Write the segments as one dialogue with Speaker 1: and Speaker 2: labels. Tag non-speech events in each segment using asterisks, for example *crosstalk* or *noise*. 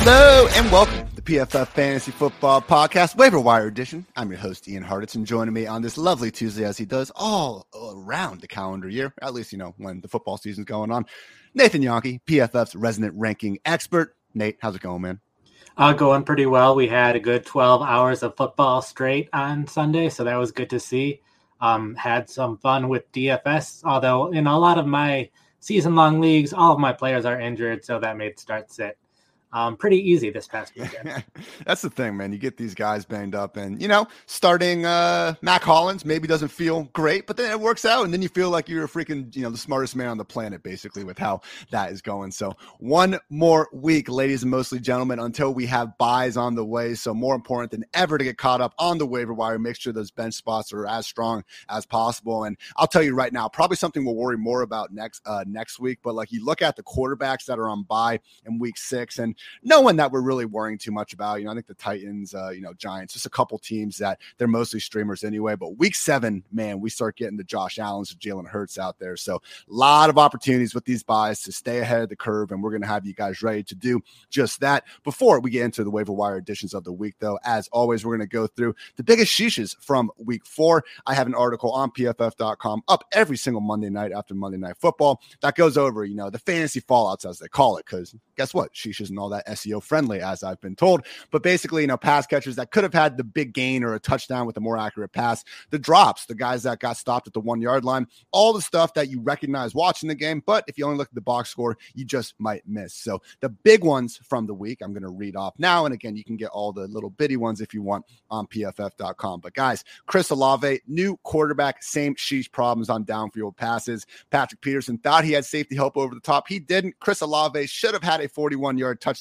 Speaker 1: Hello and welcome to the PFF Fantasy Football Podcast Waiver Wire Edition. I'm your host Ian Hartitz, joining me on this lovely Tuesday, as he does all around the calendar year, at least you know when the football season's going on. Nathan Jahnke, PFF's resident ranking expert. Nate, how's it going, man?
Speaker 2: Uh, going pretty well. We had a good 12 hours of football straight on Sunday, so that was good to see. Um, had some fun with DFS, although in a lot of my season long leagues, all of my players are injured, so that made start sit um, pretty easy this past *laughs* weekend.
Speaker 1: That's the thing, man. You get these guys banged up, and you know, starting uh, Mack Hollins maybe doesn't feel great, but then it works out, and then you feel like you're a freaking, you know, the smartest man on the planet, basically, with how that is going. So, one more week, ladies and mostly gentlemen, until we have byes on the way. So, more important than ever to get caught up on the waiver wire. Make sure those bench spots are as strong as possible. And I'll tell you right now, probably something we'll worry more about next uh, next week. But like you look at the quarterbacks that are on bye in week six, and no one that we're really worrying too much about. You know, I think the Titans, uh, you know, Giants, just a couple teams that they're mostly streamers anyway. But week seven, man, we start getting the Josh Allen's, Jalen Hurts out there. So a lot of opportunities with these byes to stay ahead of the curve, and we're going to have you guys ready to do just that. Before we get into the waiver wire editions of the week, though, as always, we're going to go through the biggest sheeshes from week four. I have an article on PFF.com up every single Monday night after Monday Night Football that goes over, you know, the fantasy fallouts as they call it, because guess what? Sheesh and all that SEO friendly, as I've been told. But basically, you know, pass catchers that could have had the big gain or a touchdown with a more accurate pass, the drops, the guys that got stopped at the one yard line, all the stuff that you recognize watching the game. But if you only look at the box score, you just might miss. So the big ones from the week, I'm going to read off now. And again, you can get all the little bitty ones if you want on pff.com. But guys, Chris Olave, new quarterback, same sheesh problems on downfield passes. Patrick Peterson thought he had safety help over the top. He didn't. Chris Olave should have had a 41 yard touchdown.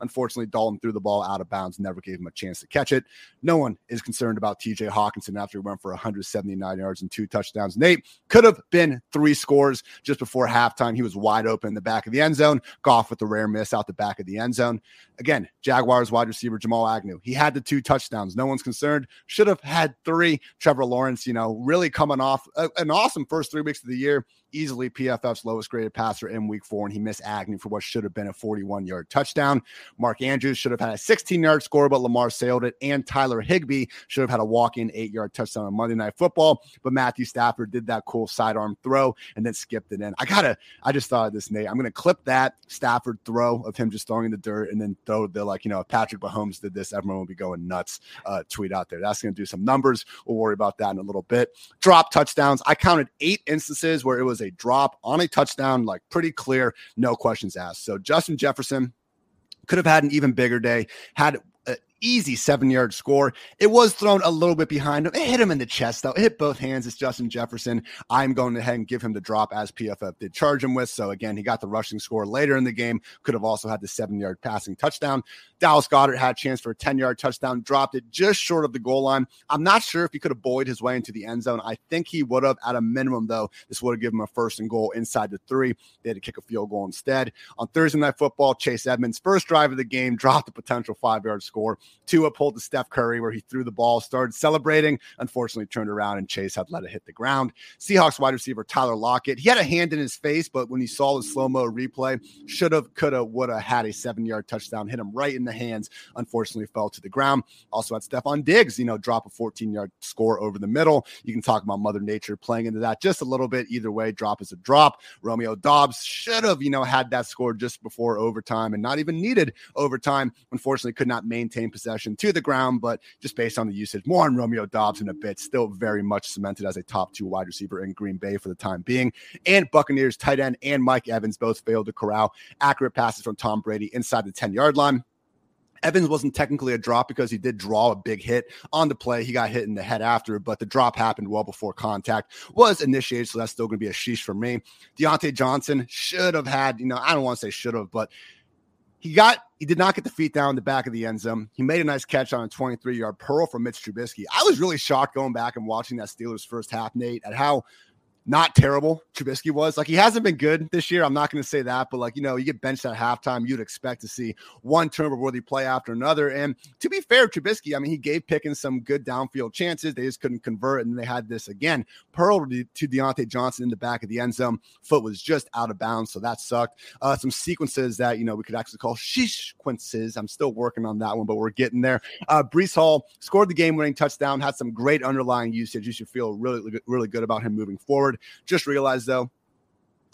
Speaker 1: Unfortunately, Dalton threw the ball out of bounds, never gave him a chance to catch it. No one is concerned about TJ Hockenson after he went for 179 yards and two touchdowns. Nate could have been three scores just before halftime. He was wide open in the back of the end zone. Goff with the rare miss out the back of the end zone. Again, Jaguars wide receiver Jamal Agnew. He had the two touchdowns. No one's concerned. Should have had three. Trevor Lawrence, you know, really coming off a, an awesome first three weeks of the year easily PFF's lowest graded passer in week four, and he missed Agnew for what should have been a 41 yard touchdown. Mark Andrews should have had a 16 yard score, but Lamar sailed it. And Tyler Higbee should have had a walk in eight yard touchdown on Monday Night Football, but Matthew Stafford did that cool sidearm throw and then skipped it in. I gotta, I just thought of this, Nate. I'm gonna clip that Stafford throw of him just throwing in the dirt and then throw the like, you know, if Patrick Mahomes did this, everyone will be going nuts. Uh, tweet out there. That's gonna do some numbers. We'll worry about that in a little bit. Drop touchdowns. I counted eight instances where it was a drop on a touchdown, like pretty clear, no questions asked. So Justin Jefferson could have had an even bigger day, had an easy seven yard score. It was thrown a little bit behind him. It hit him in the chest, though. It hit both hands. It's Justin Jefferson. I'm going ahead and give him the drop as PFF did charge him with. So, again, he got the rushing score later in the game. Could have also had the seven yard passing touchdown. Dallas Goedert had a chance for a 10 yard touchdown, dropped it just short of the goal line. I'm not sure if he could have buoyed his way into the end zone. I think he would have, at a minimum, though. This would have given him a first and goal inside the three. They had to kick a field goal instead. On Thursday Night Football, Chase Edmonds, first drive of the game, dropped a potential five yard score. Tua pulled to Steph Curry where he threw the ball, started celebrating, unfortunately turned around and Chase had let it hit the ground. Seahawks wide receiver Tyler Lockett, he had a hand in his face, but when he saw the slow mo replay, should have, could have, would have had a seven yard touchdown, hit him right in the hands, unfortunately fell to the ground. Also had Stefon Diggs, you know, drop a 14 yard score over the middle. You can talk about Mother Nature playing into that just a little bit. Either way, drop is a drop. Romeo Doubs should have, you know, had that score just before overtime and not even needed overtime. Unfortunately, could not maintain possession to the ground, but just based on the usage, more on Romeo Doubs in a bit. Still very much cemented as a top two wide receiver in Green Bay for the time being. And Buccaneers tight end and Mike Evans both failed to corral accurate passes from Tom Brady inside the 10 yard line. Evans wasn't technically a drop because he did draw a big hit on the play. He got hit in the head after, but the drop happened well before contact was initiated. So that's still going to be a sheesh for me. Diontae Johnson should have had, you know, I don't want to say should have, but he got, he did not get the feet down in the back of the end zone. He made a nice catch on a 23 yard pearl from Mitch Trubisky. I was really shocked going back and watching that Steelers first half, Nate, at how not terrible Trubisky was. Like he hasn't been good this year. I'm not going to say that, but like you know, you get benched at halftime, you'd expect to see one turnover worthy play after another. And to be fair, Trubisky, I mean, he gave Pickens some good downfield chances. They just couldn't convert, and they had this again. Pearl to, Diontae Johnson in the back of the end zone. Foot was just out of bounds, so that sucked. Uh, some sequences that you know we could actually call sequences. I'm still working on that one, but we're getting there. Uh, Breece Hall scored the game-winning touchdown. Had some great underlying usage. You should feel really, really good about him moving forward. Just realized though,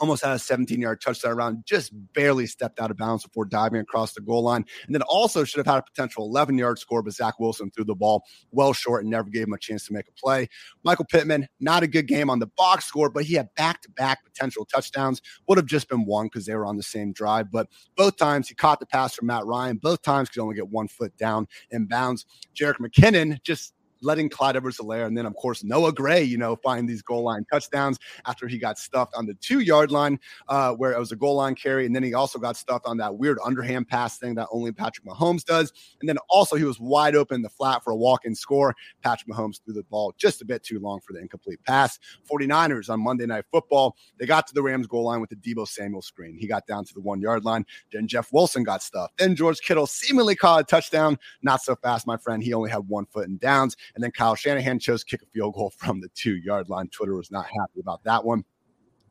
Speaker 1: almost had a 17 yard touchdown run, just barely stepped out of bounds before diving across the goal line. And then also should have had a potential 11 yard score, but Zach Wilson threw the ball well short and never gave him a chance to make a play. Michael Pittman, not a good game on the box score, but he had back to back potential touchdowns. Would have just been one because they were on the same drive. But both times he caught the pass from Matt Ryan, both times could only get one foot down in bounds. Jerick McKinnon just letting Clyde Edwards Helaire and then, of course, Noah Gray, you know, find these goal line touchdowns after he got stuffed on the two yard line uh, where it was a goal line carry. And then he also got stuffed on that weird underhand pass thing that only Patrick Mahomes does. And then also he was wide open in the flat for a walk in score. Patrick Mahomes threw the ball just a bit too long for the incomplete pass. 49ers on Monday Night Football, they got to the Rams goal line with the Deebo Samuel screen. He got down to the one yard line. Then Jeff Wilson got stuffed. Then George Kittle seemingly caught a touchdown. Not so fast, my friend. He only had one foot in downs. And then Kyle Shanahan chose to kick a field goal *laughs* from the two yard line. Twitter was not happy about that one.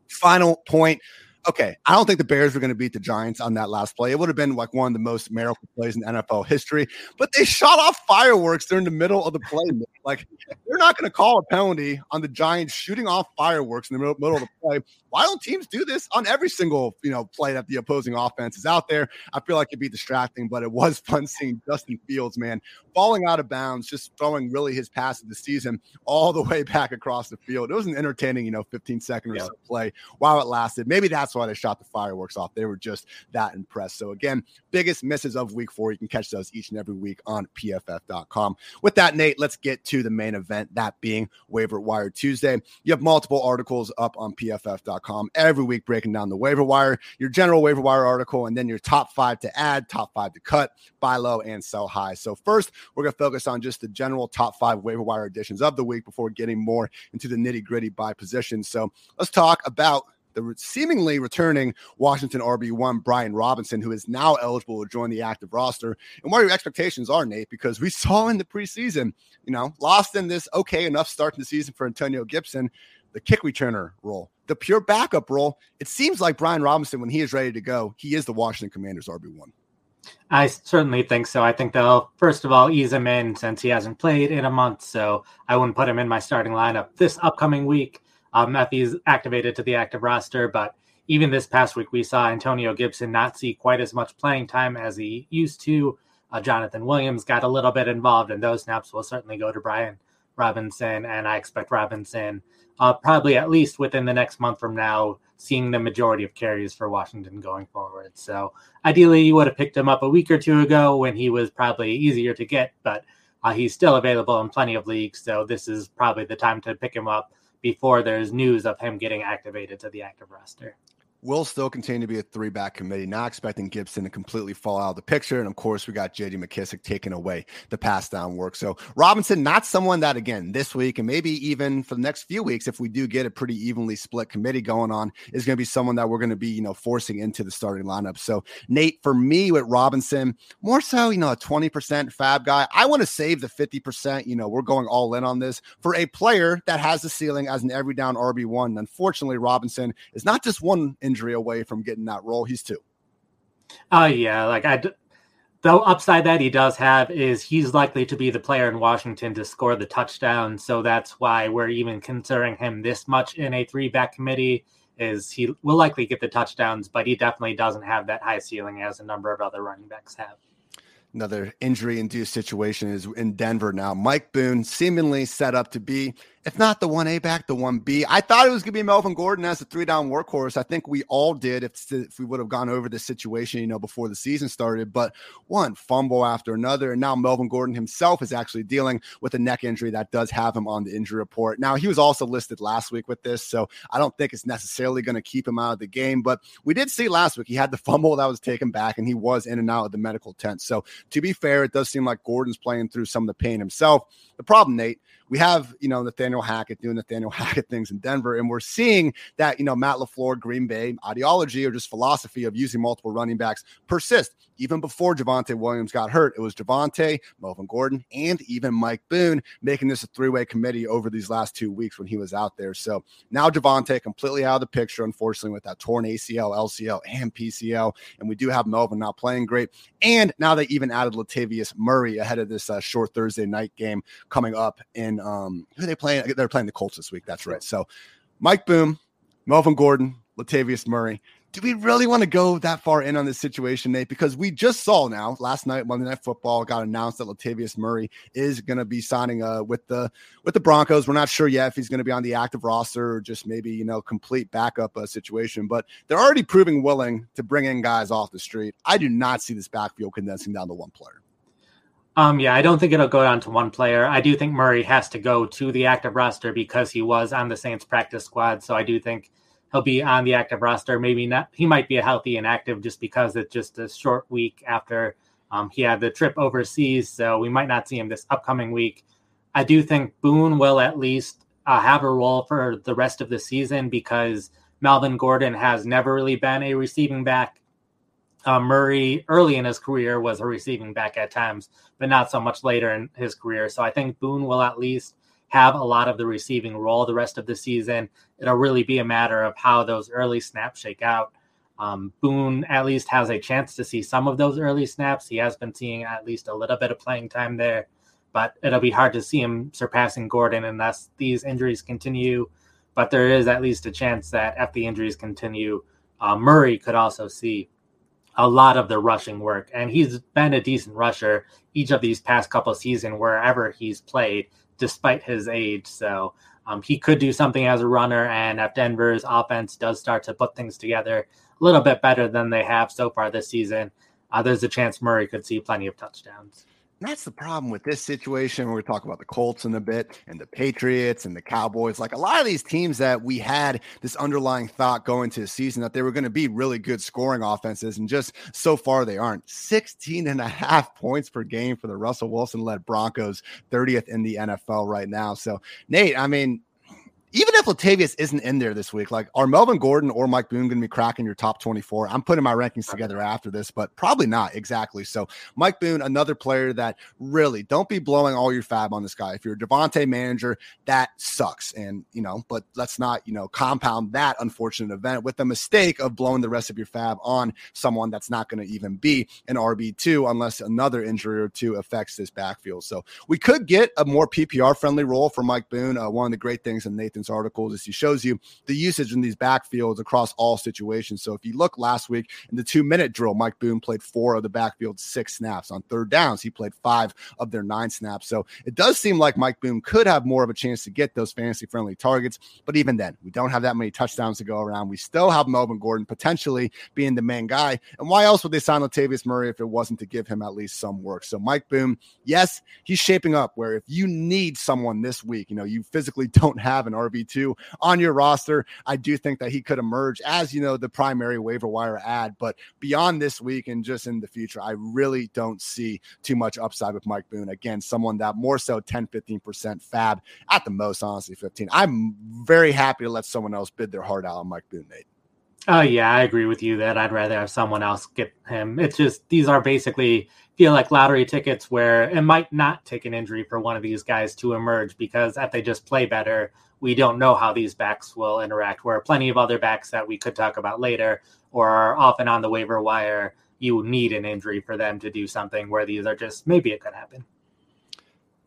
Speaker 1: Final point okay, I don't think the Bears were going to beat the Giants on that last play. It would have been like one of the most miracle plays in NFL history, but they shot off fireworks during the middle of the play. Like, they're not going to call a penalty on the Giants shooting off fireworks in the middle, middle of the play. Why don't teams do this on every single, you know, play that the opposing offense is out there? I feel like it'd be distracting, but it was *laughs* fun seeing Justin Fields, man, falling out of bounds, just throwing really his pass of the season all the way back across the field. It was an entertaining, you know, 15 second or so play while it lasted. Maybe that's that's why they shot the fireworks off. They were just that impressed. So, again, biggest misses of week four. You can catch those each and every week on pff.com. With that, Nate, let's get to the main event, that being Waiver Wire Tuesday. You have multiple articles up on pff.com every week breaking down the waiver wire, your general waiver wire article, and then your top five to add, top five to cut, buy low, and sell high. So, first, we're going to focus on just the general top five waiver wire additions of the week before getting more into the nitty gritty by position. So, let's talk about the seemingly returning Washington RB1 Brian Robinson, who is now eligible to join the active roster. And what your expectations are, Nate, because we *laughs* saw in the preseason, you know, lost in this okay enough start to the season for Antonio Gibson, the kick returner role, the pure backup role. It seems like Brian Robinson, when he is ready to go, he is the Washington Commanders RB1.
Speaker 2: I certainly think so. I think they'll first of all ease him in since he hasn't played in a month, so I wouldn't put him in my starting lineup this upcoming week um, if he's activated to the active roster. But even this past week, we saw Antonio Gibson not see quite as much playing time as he used to. Uh, Jonathan Williams got a little bit involved, and those snaps will certainly go to Brian Robinson. And I expect Robinson uh, probably at least within the next month from now, seeing the majority of carries for Washington going forward. So ideally, you would have picked him up a week or two ago when he was probably easier to get, but uh, he's still available in plenty of leagues. So this is probably the time to pick him up before there's news of him getting activated to the active roster
Speaker 1: will still continue to be a three back committee, not expecting Gibson to completely fall out of the picture. And of course, we got JD McKissic taking away the pass down work. So Robinson, not someone that again this week and maybe even for the next few weeks, if we do get a pretty evenly split committee going on, is going to be someone that we're going to be, you know, forcing into the starting lineup. So Nate, for me with Robinson, more so, you know, a 20% fab guy. I want to save the 50%. You know, we're going all in on this for a player that has the ceiling as an every down RB1. Unfortunately, Robinson is not just one in injury away from getting that role. He's two.
Speaker 2: Oh yeah, like I, the upside that he does have is he's likely to be the player in Washington to score the touchdown. So that's why we're even considering him this much in a three back committee. Is he will likely get the touchdowns, but he definitely doesn't have that high ceiling as a number of other running backs have.
Speaker 1: Another injury induced situation is in Denver now. Mike Boone seemingly set up to be if not the 1A back, the 1B. I thought it was going to be Melvin Gordon as a three down workhorse. I think we all did if, if we would have gone over this situation, you know, before the season started. But one fumble after another. And now Melvin Gordon himself is actually dealing with a neck injury that does have him on the injury report. Now, he was also listed last week with this. So I don't think it's necessarily going to keep him out of the game. But we did see last week he had the fumble that was taken back and he was in and out of the medical tent. So to be fair, it does seem like Gordon's playing through some of the pain himself. The problem, Nate, we have, you know, Nathaniel Hackett doing Nathaniel *laughs* Hackett things in Denver, and we're seeing that, you know, Matt LaFleur, Green Bay ideology or just philosophy of using multiple running backs persist. Even before Javonte Williams got hurt, it was Javonte, Melvin Gordon, and even Mike Boone making this a three way committee over these last two weeks when he was out there. So now Javonte completely out of the picture, unfortunately, with that torn ACL, LCL, and PCL. And we do have Melvin not playing great. And now they even added Latavius Murray ahead of this uh, short Thursday night game coming up in um, who are they playing? They're playing the Colts this week. That's right. So Mike Boone, Melvin Gordon, Latavius Murray. Do we really want to go that far in on this situation, Nate? Because we just saw now last night, Monday Night Football got announced that Latavius Murray is going to be signing uh, with the with the Broncos. We're not sure yet if he's going to be on the active roster or just maybe you know complete backup uh, situation. But they're already proving willing to bring in guys off the street. I do not see this backfield condensing down to one player.
Speaker 2: Um, yeah, I don't think it'll go down to one player. I do think Murray has to go to the active roster because he was on the Saints practice squad. So I do think he'll be on the active roster. Maybe not. He might be a healthy and active just because it's just a short week after um, he had the trip overseas. So we might not see him this upcoming week. I do think Boone will at least uh, have a role for the rest of the season because Melvin Gordon has never really been a receiving back uh, Murray early in his career was a receiving back at times, but not so much later in his career. So I think Boone will at least have a lot of the receiving role the rest of the season. It'll really be a matter of how those early snaps shake out. Um, Boone at least has a chance to see some of those early snaps. He has been seeing at least a little bit of playing time there, but it'll be hard to see him surpassing Gordon unless these injuries continue. But there is at least a chance that if the injuries continue, uh, Murray could also see a lot of the rushing work. And he's been a decent rusher each of these past couple seasons wherever he's played, despite his age. So um, he could do something as a runner. And if Denver's offense does start to put things together a little bit better than they have so far this season, uh, there's a chance Murray could see plenty of touchdowns
Speaker 1: that's the problem with this situation. We're going to talk about the Colts in a bit and the Patriots and the Cowboys. Like a lot of these teams that we had this underlying thought going to the season that they were going to be really good scoring offenses. And just so far, they aren't. 16 and a half *laughs* points per game for the Russell Wilson led Broncos, 30th in the NFL right now. So, Nate, I mean, even if Latavius isn't in there this week, like are Melvin Gordon or Mike Boone going to be cracking your top 24? I'm putting my rankings together after this, but probably not exactly. So, Mike Boone, another player that really don't be blowing all your fab on this guy. If you're a Javonte manager, that sucks. And, you know, but let's not, you know, compound that unfortunate event with the mistake of blowing the rest of your fab on someone that's not going to even be an RB2 unless another injury or two affects this backfield. So, we could get a more PPR friendly role for Mike Boone. Uh, one of the great things in Nathan articles is he shows you the usage in these backfields across all situations. So if you look last week in the two minute drill, Mike Boone played four of the backfield six snaps. On third downs, he played five of their nine snaps. So it does seem like Mike Boone could have more of a chance to get those fantasy friendly targets. But even then, we don't have that many touchdowns to go around. We still have Melvin Gordon potentially being the main guy. And why else would they sign Latavius Murray if it wasn't to give him at least some work? So Mike Boone, yes, he's shaping up where if you need someone this week, you know, you physically *laughs* don't have an RB RB2 on your roster. I do think that he could emerge as, you know, the primary waiver wire add. But beyond this week and just in the future, I really don't see too much upside with Mike Boone. Again, someone that more so 10, 15% fab at the most, honestly, 15. I'm very happy to let someone else bid their heart out on Mike Boone, Nate.
Speaker 2: Oh yeah, I agree with you that I'd rather have someone else get him. It's just these are basically feel like lottery tickets where it might not take an injury for one of these guys to emerge because if they just play better, we don't know how these backs will interact. Where plenty of other backs that we could talk about later or are often on the waiver wire, you need an injury for them to do something where these are just maybe it could happen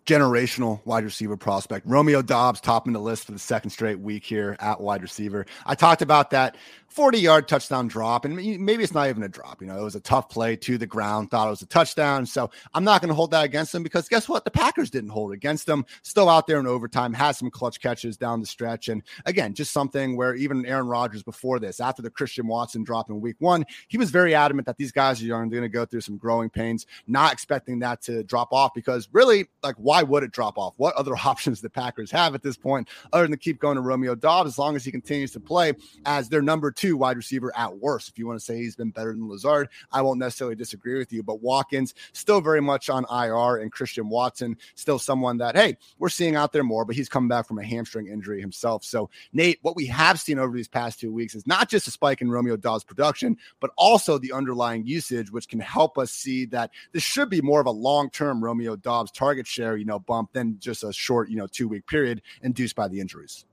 Speaker 1: generational wide receiver prospect. Romeo Doubs topping the list for the second straight week here at wide receiver. I talked about that 40 yard touchdown drop, and maybe it's not even a drop. You know, it was a tough play to the ground, thought it was a touchdown. So I'm not going to hold that against them because guess what? The Packers didn't hold against them. Still out there in overtime, had some clutch catches down the stretch. And again, just something where even Aaron Rodgers before this, after the Christian Watson drop in week one, he was very adamant that these guys are they're going to go through some growing pains, not expecting that to drop off because really, like, why would it drop off? What other *laughs* options the Packers have at this point other than to keep going to Romeo Doubs as long as he continues to play as their number two wide receiver at worst. If you want to say he's been better than Lazard, I won't necessarily disagree with you. But Watkins still very much on IR, and Christian Watson still someone that hey we're seeing out there more, but he's coming back from a hamstring injury himself. So Nate, what we have seen over these past two weeks is not just a spike in Romeo Doubs production, but also the underlying usage, which can help us see that this should be more of a long-term Romeo Doubs target share, you know, bump than just a short, you know, two-week period induced by the injuries.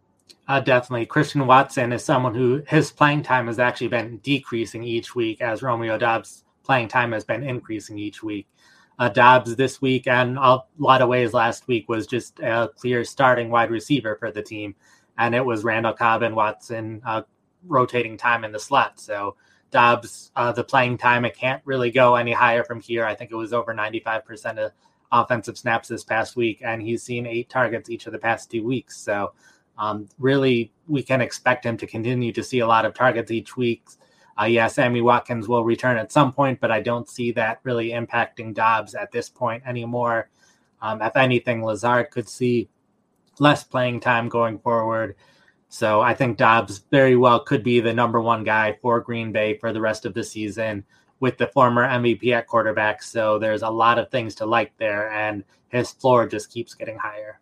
Speaker 2: Uh, definitely. Christian Watson is someone who his playing time has actually been decreasing each week as Romeo Doubs' playing time has been increasing each week. Uh, Doubs this week and a lot of ways last week was just a clear starting wide receiver for the team. And it was Randall Cobb and Watson uh, rotating time in the slot. So Doubs, uh, the playing time, it can't really go any higher from here. I think it was over 95% of offensive snaps this past week, and he's seen eight targets each of the past two weeks. So um, really, we can expect him to continue to see a lot of targets each week. Uh, yeah, Sammy Watkins will return at some point, but I don't see that really impacting Doubs at this point anymore. Um, if anything, Lazard could see less playing time going forward. So I think Doubs very well could be the number one guy for Green Bay for the rest of the season with the former MVP at quarterback. So there's a lot of things to like there, and his floor just keeps getting higher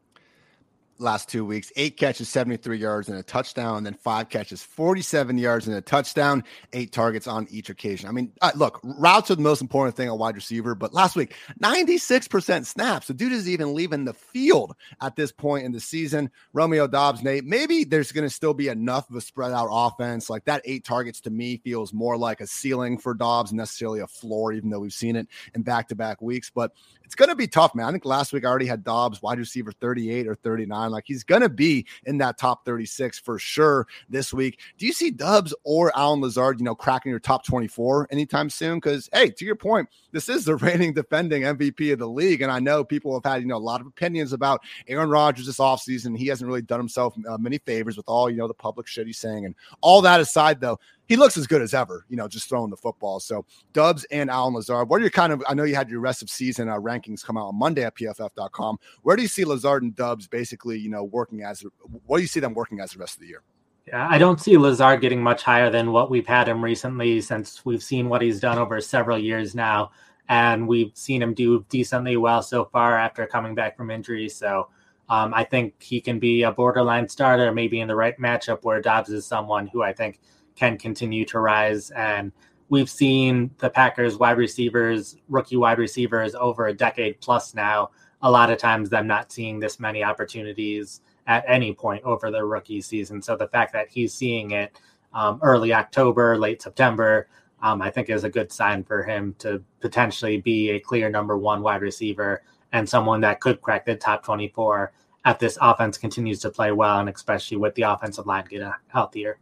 Speaker 1: last two weeks eight catches, 73 yards, and a touchdown, and then five catches, 47 yards, and a touchdown, eight targets on each occasion. I mean, uh, look, routes are the most important thing a wide receiver, but last week, 96% snaps. The dude is even leaving the field at this point in the season. Romeo Doubs, Nate, maybe there's going to still be enough of a spread out offense. Like that eight targets to me feels more like a ceiling for Doubs, necessarily a floor, even though we've seen it in back to back weeks. But it's going to be tough, man. I think last week I already had Doubs wide receiver 38 or 39. Like he's going to be in that top 36 for sure this week. Do you see Doubs or Allen Lazard, you know, cracking your top 24 anytime soon? Because, hey, to your point, this is the *laughs* reigning defending MVP of the league. And I know people have had, you know, a lot of opinions about Aaron Rodgers this offseason. He hasn't really done himself uh, many favors with all, you know, the public shit he's saying. And all that aside, though, he looks as good as ever, you know, just throwing the football. So Doubs and Allen Lazard, what are your kind of, I know you had your rest of season uh, rankings come out on Monday at pff.com. Where do you see Lazard and Doubs basically, you know, working as, what do you see them working as the rest of the year?
Speaker 2: Yeah, I don't see Lazard getting much higher than what we've had him recently since we've seen what he's done over several years now. And we've seen him do decently well so far after coming back from injury. So um, I think he can be a borderline starter, maybe in the right matchup where Doubs is someone who I think – can continue to rise. And we've seen the Packers wide receivers, rookie wide receivers over a decade plus now. A lot of times, them not seeing this many opportunities at any point over the rookie season. So the fact that he's seeing it um, early October, late September, um, I think is a good sign for him to potentially be a clear number one wide receiver and someone that could crack the top 24 if this offense continues to play well, and especially with the offensive line getting healthier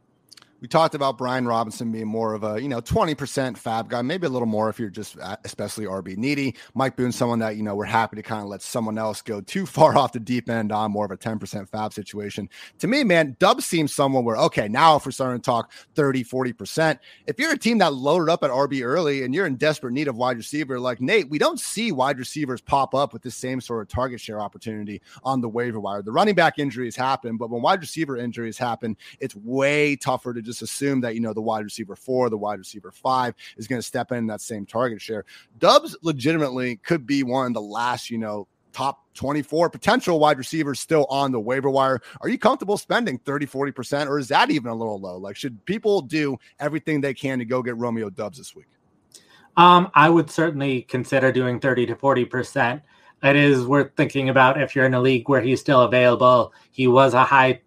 Speaker 1: we talked about Brian Robinson being more of a, you know, 20% fab guy, maybe a little more if you're just uh, especially RB needy. Mike Boone, someone that, you know, we're happy to kind of let someone else go too *laughs* far off the deep end on more of a 10% fab situation. To me, man, Dub seems someone where, okay, now if we're starting to talk 30, 40%, if you're a team that loaded up at RB early and you're in desperate need of wide receiver, like Nate, we don't see wide receivers pop up with the same sort of target share opportunity on the waiver wire. The running back injuries happen, but when wide receiver injuries happen, it's way tougher to just assume that, you know, the wide receiver four, the wide receiver five is going to step in that same target share. Doubs legitimately could be one of the last, you know, top 24 potential wide receivers still on the waiver wire. Are you comfortable spending 30, 40%, or is that even a little low? Like, should people do everything they can to go get Romeo Doubs this week?
Speaker 2: Um, I would certainly consider doing 30 to 40%. It is worth thinking about if you're in a league where he's still available. He was a high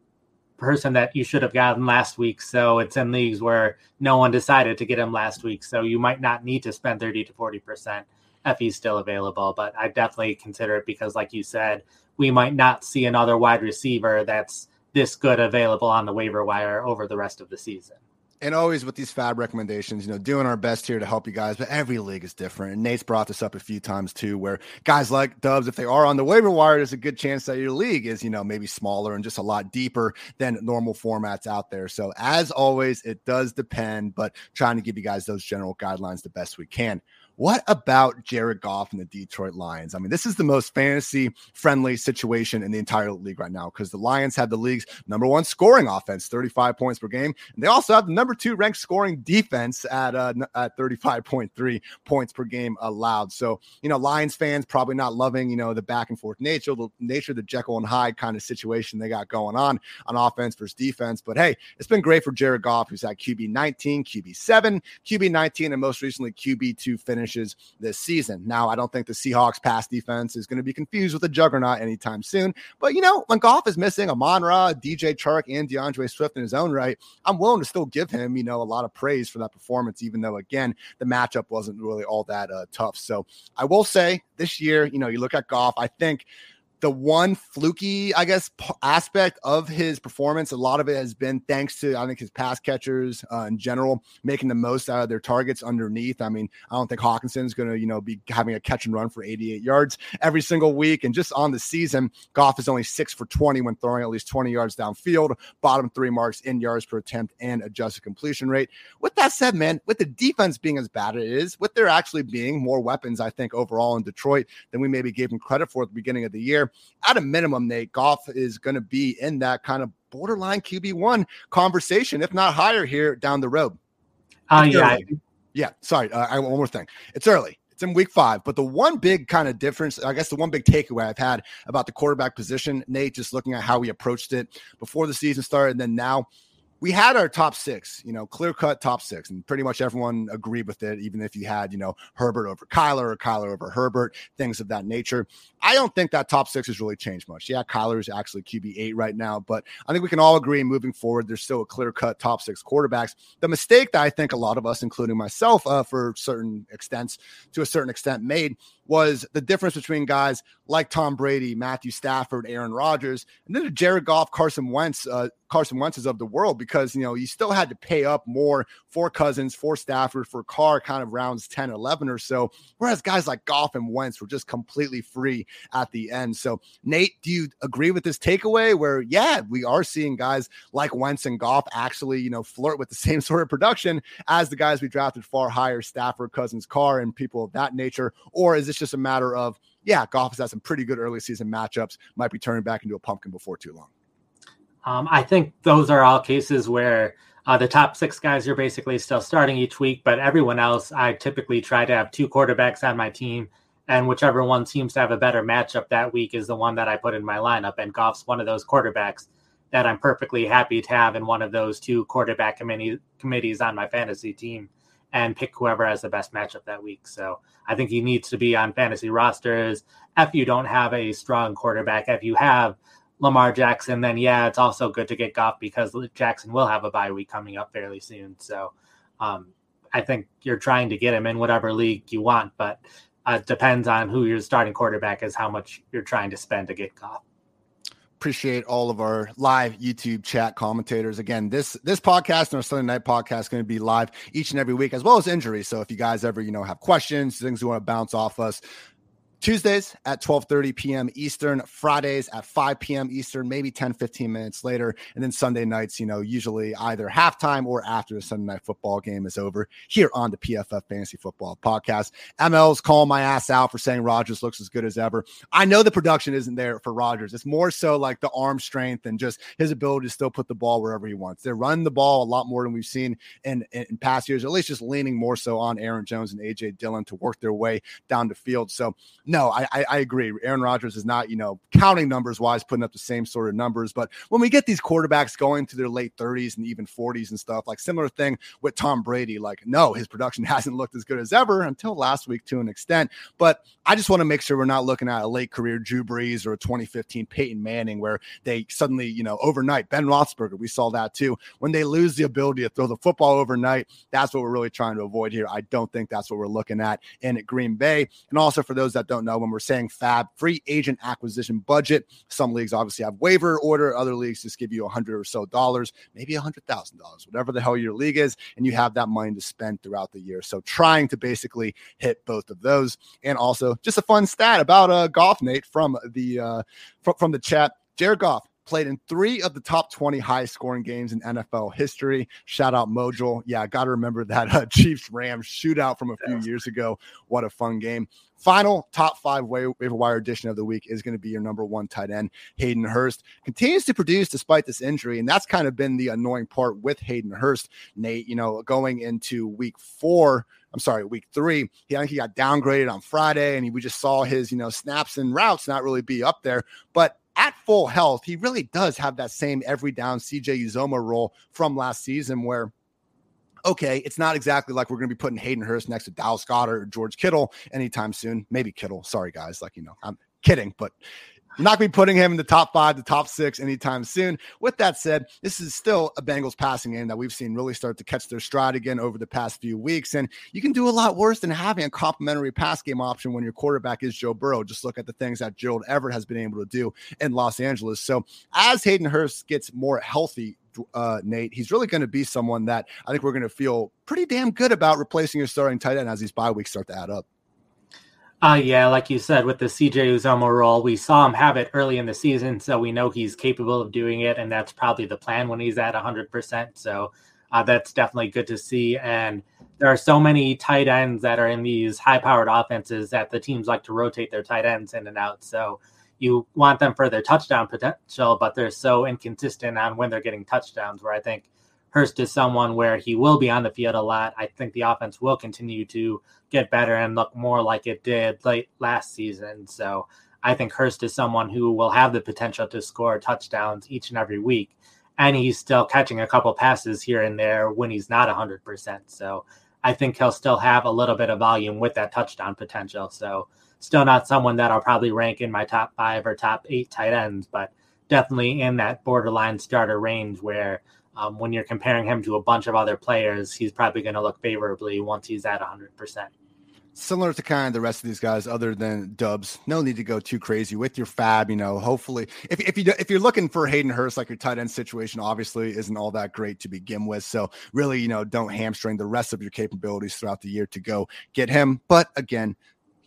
Speaker 2: person that you should have gotten last week. So it's in leagues where no one decided to get him last week. So you might not need to spend 30 to 40% if he's still available. But I definitely consider it because, like you said, we might not see another wide receiver that's this good available on the waiver wire over the rest of the season
Speaker 1: and always with these fab recommendations, you know, doing our best here to help you guys, but every league is different. And Nate's brought this up a few times too, where guys like Doubs, if they are on the waiver wire, there's a good chance that your league is, you know, maybe smaller and just a lot deeper than normal formats out there. So as always, it does depend, but trying to give you guys those general guidelines the best we can. What about Jared Goff and the Detroit Lions? I mean, this is the most fantasy friendly situation in the entire league right now because the Lions have the league's number one scoring offense, 35 points per game. And they also have the number two ranked scoring defense at, uh, at 35.3 points per game allowed. So, you know, Lions fans probably not loving, you know, the back and forth nature, the nature of the Jekyll and Hyde kind of situation they got going on on offense versus defense. But hey, it's been great for Jared Goff, who's at QB 19, QB 7, QB 19, and most recently QB 2 finish finishes this season. Now, I don't think the Seahawks pass defense is going to be confused with a juggernaut anytime soon. But, you know, when Goff is missing Amon Ra, DJ Chark, and D'Andre Swift in his own right, I'm willing to still give him, you know, a lot of praise for that performance, even though, again, the matchup wasn't really all that uh, tough. So I will say this year, you know, you look at Goff, I think the one fluky, I guess, p- aspect of his performance, a lot of it has been thanks to, I think, his pass catchers uh, in general making the most out of their targets underneath. I mean, I don't think Hockenson's going to, you know, be having a catch and run for 88 yards every single week. And just on the season, Goff is only six for 20 when throwing at least 20 yards downfield, bottom three marks in yards per attempt and adjusted completion rate. With that said, man, with the defense being as bad as it is, with there actually being more weapons, I think, overall in Detroit than we maybe gave him credit for at the beginning of the year at a minimum, Nate, Goff is going to be in that kind of borderline QB1 conversation, if not higher here down the road.
Speaker 2: Uh, yeah.
Speaker 1: Yeah. Sorry. Uh, I, one more thing. It's early. It's in week five. But the one big kind of difference, I guess the one big takeaway I've had about the quarterback position, Nate, just looking at how we approached it before the season started and then now – we had our top six, you know, clear cut top six, and pretty much everyone agreed with it, even if you had, you know, Herbert over Kyler or Kyler over Herbert, things of that nature. I don't think that top six has really changed much. Yeah, Kyler is actually QB eight right now, but I think we can all agree moving forward, there's still a clear cut top six quarterbacks. The mistake that I think a lot of us, including myself, uh, for certain extents, to a certain extent, made was the difference between guys like Tom Brady, Matthew Stafford, Aaron Rodgers, and then Jared Goff, Carson Wentz, uh, Carson Wentz's of the world because you know you still had to pay up more for Cousins, for Stafford, for Carr, kind of rounds 10, 11 or so. Whereas guys like Goff and Wentz were just completely free at the end. So Nate, do you agree with this takeaway? Where yeah, we are seeing guys like Wentz and Goff actually you know flirt with the *laughs* same sort of production as the guys we drafted far higher, Stafford, Cousins, Carr, and people of that nature, or is this just a matter of, yeah, Goff has had some pretty good early season matchups, might be turning back into a pumpkin before too long.
Speaker 2: Um, I think those are all cases where uh, the top six guys are basically still starting each week, but everyone else, I typically try to have two quarterbacks on my team, and whichever one seems to have a better matchup that week is the one that I put in my lineup. And Goff's one of those quarterbacks that I'm perfectly happy to have in one of those two quarterback committee, committees on my fantasy team and pick whoever has the best matchup that week. So I think he needs to be on fantasy rosters. If you don't have a strong quarterback, if you have Lamar Jackson, then yeah, it's also good to get Goff because Jackson will have a bye week coming up fairly soon. So um, I think you're trying to get him in whatever league you want, but uh, depends on who your starting quarterback is, how much you're trying to spend to get Goff
Speaker 1: appreciate all of our live YouTube chat commentators. Again, this this podcast and our Sunday night podcast is going to be live each and every week, as well as injuries. So if you guys ever you know have questions, things you want to bounce off us, Tuesdays at 12:30 p.m. Eastern, Fridays at 5 p.m. Eastern, maybe 10 15 minutes later, and then Sunday nights, you know, usually either halftime or after the Sunday night football game is over here on the PFF Fantasy Football Podcast. ML's calling my ass out for saying Rodgers looks as good as ever. I know the production isn't there for Rodgers. It's more so like the arm strength and just his ability to still put the ball wherever he wants. They're running the ball a lot more than we've seen in, in, in past years, at least just leaning more so on Aaron Jones and AJ Dillon to work their way down the field. So no, I, I, I agree. Aaron Rodgers is not, you know, counting numbers wise, putting up the same sort of numbers. But when we get these quarterbacks going to their late 30s and even 40s and stuff, like similar thing with Tom Brady, like, no, his production *laughs* hasn't looked as good as ever until last week to an extent. But I just want to make sure we're not looking at a late career Drew Brees or a 2015 Peyton Manning where they suddenly, you know, overnight, Ben Roethlisberger, we saw that too. When they lose the ability to throw the football overnight, that's what we're really trying to avoid here. I don't think that's what we're looking at in Green Bay. And also for those that don't know, when we're saying FAB, free agent acquisition budget, some leagues obviously have waiver order, other leagues just give you a hundred or so dollars, maybe a hundred thousand dollars, whatever the hell your league is, and you have that money to spend throughout the year. So trying to basically hit both of those. And also just a fun stat about uh Goff Nate, from the uh from, from the chat. Jared Goff, played in three of the top 20 highest scoring games in NFL history. Shout out Mojo. Yeah, got to remember that uh, *laughs* Chiefs Rams shootout from a few years ago. What a fun game. Final top five waiver wire edition of the week is going to be your number one tight end, Hayden Hurst. Continues to produce despite this injury. And that's kind of been the annoying part with Hayden Hurst, Nate. You know, going into week four, I'm sorry, week three. He I think he got downgraded on Friday, and he, we just saw his you know snaps and routes not really be up there. But at full health, he really does have that same every down CJ Uzomah role from last season where okay, it's not exactly like we're going to be putting Hayden Hurst next to Dallas Goedert or George Kittle anytime soon. Maybe Kittle. Sorry, guys. Like, you know, I'm kidding, but I'm not going to be putting him in the top five, the top six anytime soon. With that said, this is still a Bengals passing game that we've seen really start to catch their stride again over the past few weeks. And you can do a lot worse than having a complimentary pass game option when your quarterback is Joe Burrow. Just look at the things that Gerald Everett has been able to do in Los Angeles. So as Hayden Hurst gets more healthy, uh, Nate, he's really going to be someone that I think we're going to feel pretty damn good about replacing your starting tight end as these bye weeks start to add up.
Speaker 2: Uh, yeah, like you said, with the CJ Uzomah role, we saw him have it early in the season, so we know he's capable of doing it, and that's probably the plan when he's at 100%. So uh, that's definitely good to see. And there are so many tight ends that are in these high powered offenses that the teams like to rotate their tight ends in and out. So you want them for their touchdown potential, but they're so inconsistent on when they're getting touchdowns, where I think Hurst is someone where he will be on the field a lot. I think the offense will continue to get better and look more like it did late last season. So I think Hurst is someone who will have the potential to score touchdowns each and every week. And he's still catching a couple passes here and there when he's not 100%. So I think he'll still have a little bit of volume with that touchdown potential. So still not someone that I'll probably rank in my top five or top eight tight ends, but definitely in that borderline starter range where um, when you're comparing him to a bunch of other players, he's probably going to look favorably once he's at 100%.
Speaker 1: Similar to kind of the rest of these guys, other than Doubs, no need to go too crazy with your fab. You know, hopefully, if, if you if you're looking for Hayden Hurst, like your tight end situation, obviously isn't all that great to begin with. So really, you know, don't hamstring the rest of your capabilities throughout the year to go get him. But again,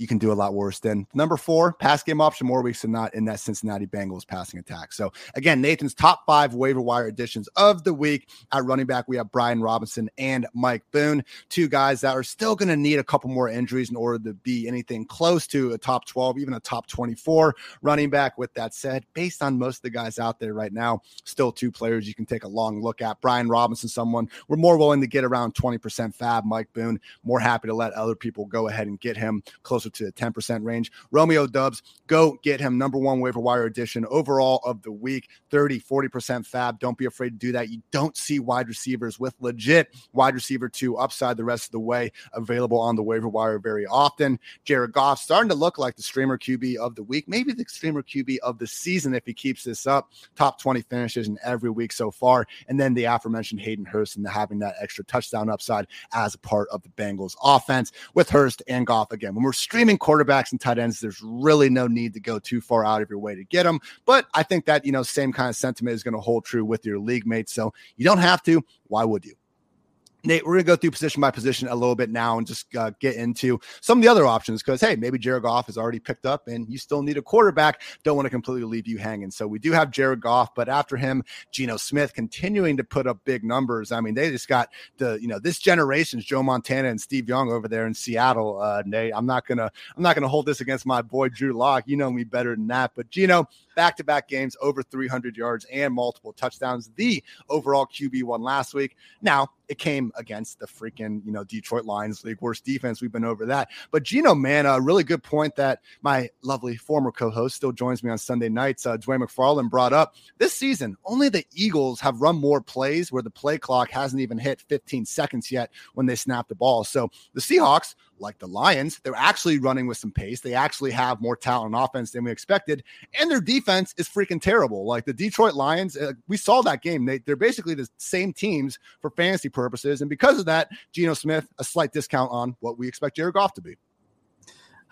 Speaker 1: you can do a lot worse than number four pass game option more weeks than not in that Cincinnati Bengals passing attack. So again, Nathan's top five waiver wire additions of the week at running back. We have Brian Robinson and Mike Boone, two guys that are still going to need a couple more injuries in order to be anything close to a top 12, even a top 24 running back. With that said, based on most of the guys out there right now, still two players you can take a long look at. Brian Robinson, someone we're more willing to get around 20% fab. Mike Boone, more happy to let other people go ahead and get him closer to the 10% range. Romeo Doubs, go get him number one waiver wire edition overall of the week, 30, 40% fab. Don't be afraid to do that. You don't see wide receivers with legit wide receiver two upside the rest of the way available on the waiver wire very often. Jared Goff starting to look like the streamer QB of the week, maybe the streamer QB of the season if he keeps this up. Top 20 finishes in every week so far. And then the aforementioned Hayden Hurst and having that extra touchdown upside as a part of the Bengals offense with Hurst and Goff again. When we're streaming quarterbacks and tight ends, there's really no need to go too far out of your way to get them. But I think that, you know, same kind of sentiment is going to hold true with your league mates. So you don't have to. Why would you? Nate, we're going to go through position by position a little bit now and just uh, get into some of the other options because, hey, maybe Jared Goff is already picked up and you still need a quarterback. Don't want to completely leave you hanging. So we do have Jared Goff, but after him, Geno Smith continuing to put up big numbers. I mean, they just got the, you know, this generation's Joe Montana and Steve Young over there in Seattle. Uh, Nate, I'm not going to, I'm not going to hold this against my boy Drew Lock. You know me better than that. But Geno, back to back games over 300 yards and multiple touchdowns. The overall QB one last week. Now, it came against the freaking, you know, Detroit Lions league worst defense. We've been over that. But Geno, man, a really good point that my lovely former co-host still joins me on Sunday nights. Uh, Dwain McFarland brought up this season. Only the Eagles have run more plays where the play clock hasn't even hit 15 seconds yet when they snap the ball. So the Seahawks like the Lions, they're actually running with some pace. They actually have more talent on offense than we expected, and their defense is freaking terrible. Like the Detroit Lions, uh, we saw that game. They, they're basically the same teams for fantasy purposes, and because of that, Geno Smith a slight discount on what we expect Jared Goff to be.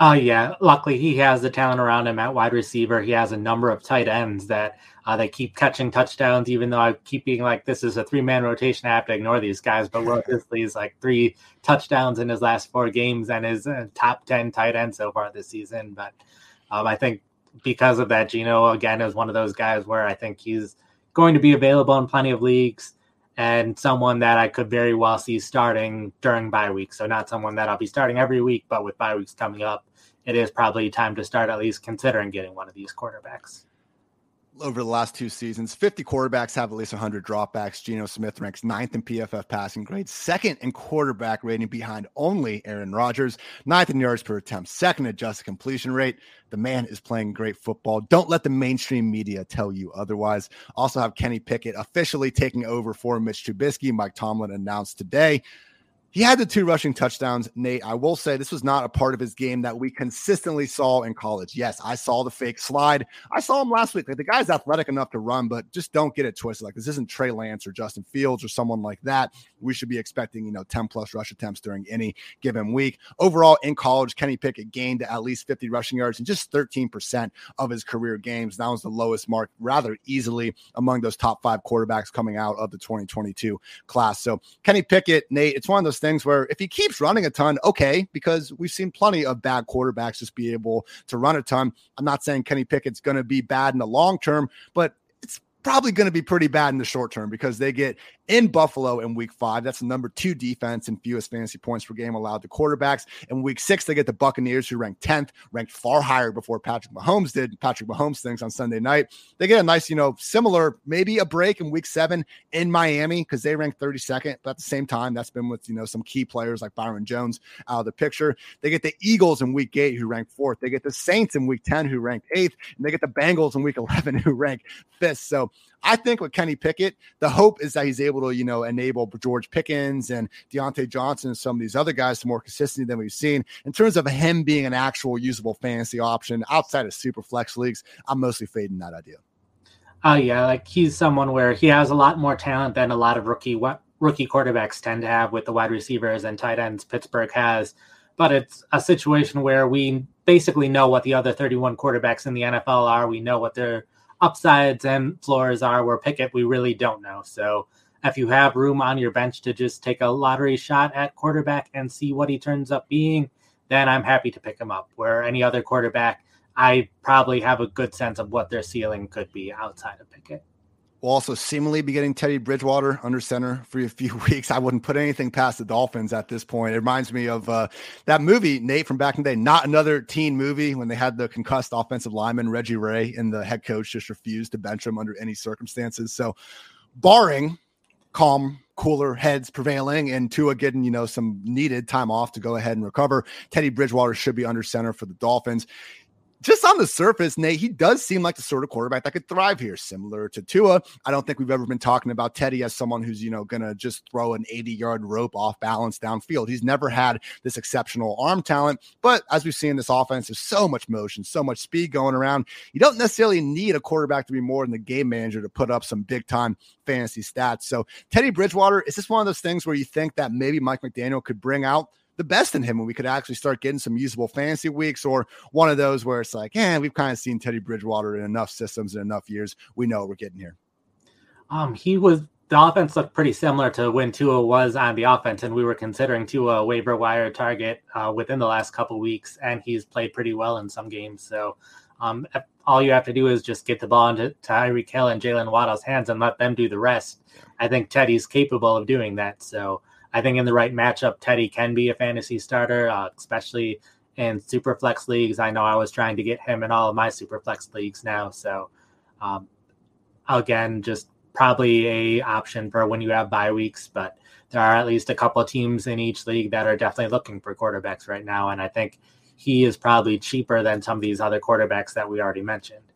Speaker 2: Oh yeah, luckily he has the talent around him at wide receiver. He has a number of tight ends that uh, they keep catching touchdowns. Even though I keep being like, "This is a three man rotation. I have to ignore these guys." But Will Dissly's *laughs* like three touchdowns in his last four games and is a top ten tight end so far this season. But um, I think because of that, Geno again is one of those guys where I think he's going to be available in plenty of leagues and someone that I could very well see starting during bye week. So not someone that I'll be starting every week, but with bye weeks coming up, it is probably time to start at least considering getting one of these quarterbacks.
Speaker 1: Over the last two seasons, 50 quarterbacks have at least 100 dropbacks. Geno Smith ranks ninth in PFF passing grade, second in quarterback rating behind only Aaron Rodgers, ninth in yards per attempt, second adjusted completion rate. The man is playing great football. Don't let the mainstream media tell you otherwise. Also have Kenny Pickett officially taking over for Mitch Trubisky. Mike Tomlin announced today. He had the two rushing touchdowns. Nate, I will say this was not a part of his game that we consistently saw in college. Yes, I saw the fake slide. I saw him last week. Like the guy's athletic enough to run, but just don't get it twisted. Like this isn't Trey Lance or Justin Fields or someone like that. We should be expecting, you know, 10 plus rush attempts during any given week. Overall, in college, Kenny Pickett gained at least 50 rushing yards in just 13% of his career games. That was the lowest mark rather easily among those top five quarterbacks coming out of the 2022 class. So Kenny Pickett, Nate, it's one of those things where if he keeps running a ton, okay, because we've seen plenty of bad quarterbacks just be able to run a ton. I'm not saying Kenny Pickett's going to be bad in the long term, but probably going to be pretty bad in the short term because they get in Buffalo in week five. That's the number two defense and fewest fantasy points per game allowed to quarterbacks. In week six, they get the Buccaneers, who ranked 10th, ranked far higher before Patrick Mahomes did. Patrick Mahomes things on Sunday night. They get a nice, you know, similar, maybe a break in week seven in Miami because they ranked 32nd. But at the same time, that's been with, you know, some key players like Byron Jones out of the picture. They get the Eagles in week eight, who ranked fourth. They get the Saints in week 10, who ranked eighth. And they get the Bengals in week 11, *laughs* who ranked fifth. So I think with Kenny Pickett, the hope is that he's able to, you know, enable George Pickens and Diontae Johnson and some of these other guys to more consistency than we've seen. In terms of him being an actual usable fantasy option outside of super flex leagues, I'm mostly fading that idea.
Speaker 2: Oh yeah, like he's someone where he has a lot more talent than a lot of rookie rookie quarterbacks tend to have with the wide receivers and tight ends Pittsburgh has. But it's a situation where we basically know what the other 31 quarterbacks in the NFL are. We know what their upsides and floors are. Where Pickett, we really don't know. So if you have room on your bench to just take a lottery shot at quarterback and see what he turns up being, then I'm happy to pick him up. Where any other quarterback, I probably have a good sense of what their ceiling could be outside of Pickett.
Speaker 1: We'll also seemingly be getting Teddy Bridgewater under center for a few *laughs* weeks. I wouldn't put anything past the Dolphins at this point. It reminds me of uh, that movie, Nate, from back in the day, not another teen movie when they had the concussed offensive lineman, Reggie Ray, and the head coach just refused to bench him under any circumstances. So, barring calm, cooler heads prevailing and Tua getting, you know, some needed time off to go ahead and recover. Teddy Bridgewater should be under center for the Dolphins just on the surface, Nate, he does seem like the sort of quarterback that could thrive here, similar to Tua. I don't think we've ever been talking about Teddy as someone who's, you know, going to just throw an 80 yard rope off balance downfield. He's never had this exceptional arm talent. But as we've seen this offense, there's so much motion, so much speed going around. You don't necessarily need a quarterback to be more than the game manager to put up some big time fantasy stats. So, Teddy Bridgewater, is this one of those things where you think that maybe Mike McDaniel could bring out? The best in him and we could actually start getting some usable fantasy weeks or one of those where it's like, yeah, we've kind of seen Teddy Bridgewater in enough systems in enough years. We know what we're getting here.
Speaker 2: Um, he was the offense looked pretty similar to when Tua was on the offense, and we were considering Tua a waiver wire target uh, within the last couple weeks, and he's played pretty well in some games. So, um, all you have to do is just get the ball into Tyreek Hill and Jalen Waddle's hands and let them do the rest. I think Teddy's capable of doing that. So, I think in the right matchup, Teddy can be a fantasy starter, uh, especially in super flex leagues. I know I was trying to get him in all of my super flex leagues now. So um, again, just probably a option for when you have bye weeks, but there are at least a couple of teams in each league that are definitely looking for quarterbacks right now. And I think he is probably cheaper than some of these other quarterbacks that we already mentioned.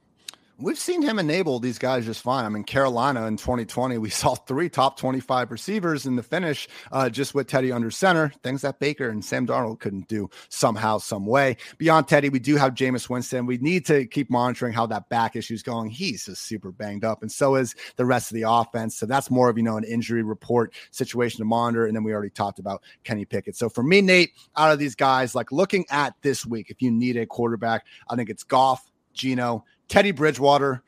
Speaker 1: We've seen him enable these guys just fine. I mean, Carolina in 2020, we *laughs* saw three top 25 receivers in the finish uh, just with Teddy under center, things that Baker and Sam Darnold couldn't do somehow, some way. Beyond Teddy, we do have Jameis Winston. We need to keep monitoring how that back issue is going. He's just super banged up, and so is the rest of the offense. So that's more of, you know, an injury report situation to monitor. And then we already talked about Kenny Pickett. So for me, Nate, out of these guys, like looking at this week, if you need a quarterback, I think it's Goff, Geno, Teddy Bridgewater.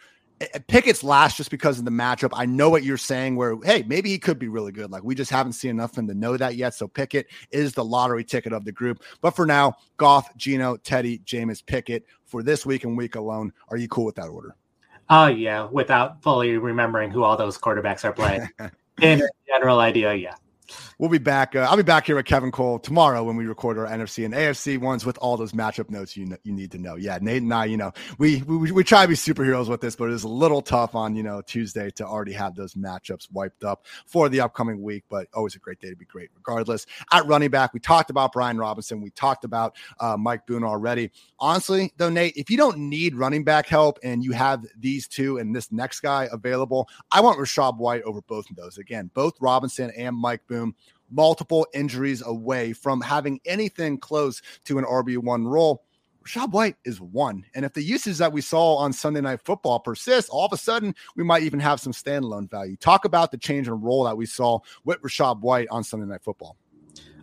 Speaker 1: Pickett's last just because of the matchup. I know what you're saying, where, hey, maybe he could be really good. Like, we just haven't seen enough of him to know that yet. So, Pickett is the lottery ticket of the group. But for now, Goff, Geno, Teddy, Jameis, Pickett for this week and week alone. Are you cool with that order?
Speaker 2: Oh, yeah. Without fully remembering who all those quarterbacks are playing. *laughs* In general idea, yeah.
Speaker 1: We'll be back. Uh, I'll be back here with Kevin Cole tomorrow when we record our NFC and AFC ones with all those matchup notes you you need to know. Yeah, Nate and I, you know, we, we we try to be superheroes with this, but it's a little tough on you know Tuesday to already have those matchups wiped up for the upcoming week. But always a great day to be great, regardless. At running back, we talked about Brian Robinson. We talked about uh, Mike Boone already. Honestly, though, Nate, if you don't need running back help and you have these two and this next guy available, I want Rachaad White over both of those. Again, both Robinson and Mike Boone multiple injuries away from having anything close to an RB1 role. Rachaad White is one. And if the usage that we saw on Sunday Night Football persists, all of a sudden we might even have some standalone value. Talk about the change in role that we saw with Rachaad White on Sunday Night Football.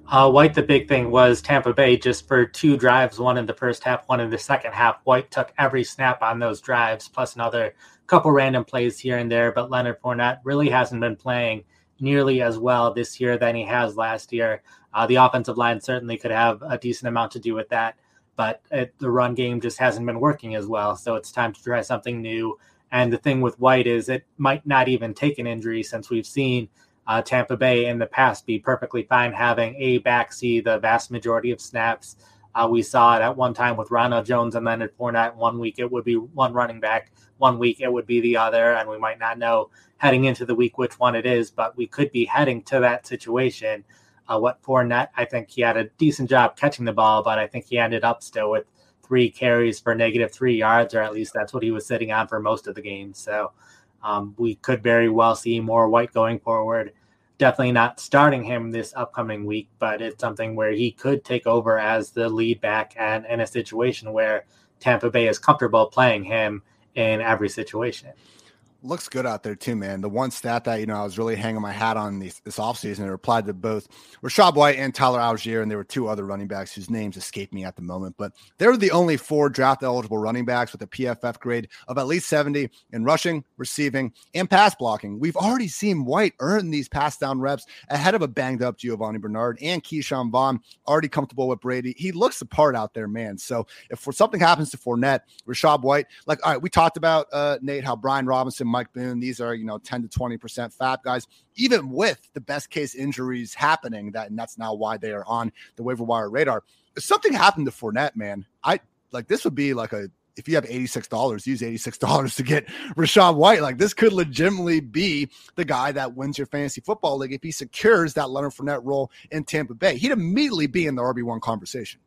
Speaker 2: Uh, White, the big thing was Tampa Bay just for two drives, one in the first half, one in the second half. White took every snap on those drives, plus another couple random plays here and there. But Leonard Fournette really hasn't been playing nearly as well this year than he has last year. Uh, the offensive line certainly could have a decent amount to do with that, but it, the run game just hasn't been working as well. So it's time to try something new. And the thing with White is it might not even take an injury since we've seen uh, Tampa Bay in the past be perfectly fine having a back see the vast majority of snaps. Uh, we saw it at one time with Ronald Jones and then at Fournette. One week it would be one running back, one week it would be the other, and we might not know heading into the week which one it is, but we could be heading to that situation. Uh, what Fournette, I think he had a decent job catching the ball, but I think he ended up still with three carries for negative three yards, or at least that's what he was sitting on for most of the game. So um, we could very well see more White going forward. Definitely not starting him this upcoming week, but it's something where he could take over as the lead back and in a situation where Tampa Bay is comfortable playing him in every situation
Speaker 1: looks good out there too, man. The one stat that you know I was really hanging my hat on this, this offseason, it applied to both Rachaad White and Tyler Allgeier, and there were two other running backs whose names escape me at the moment. But they're the only four draft eligible running backs with a PFF grade of at least 70 in rushing, receiving, and pass blocking. We've already seen White earn these pass down reps ahead of a banged up Giovanni Bernard and Ke'Shawn Vaughn, already comfortable with Brady. He looks the part out there, man. So if something happens to Fournette, Rachaad White, like all right, we talked about uh, Nate how Brian Robinson Mike Boone. These are, you know, 10 to 20% fat guys, even with the best case injuries happening. That and that's now why they are on the waiver wire radar. If something happened to Fournette, man, I like this would be like a if you have $86, use $86 to get *laughs* Rachaad White. Like this could legitimately be the guy that wins your fantasy football league if he secures that Leonard Fournette role in Tampa Bay. He'd immediately be in the RB1 conversation.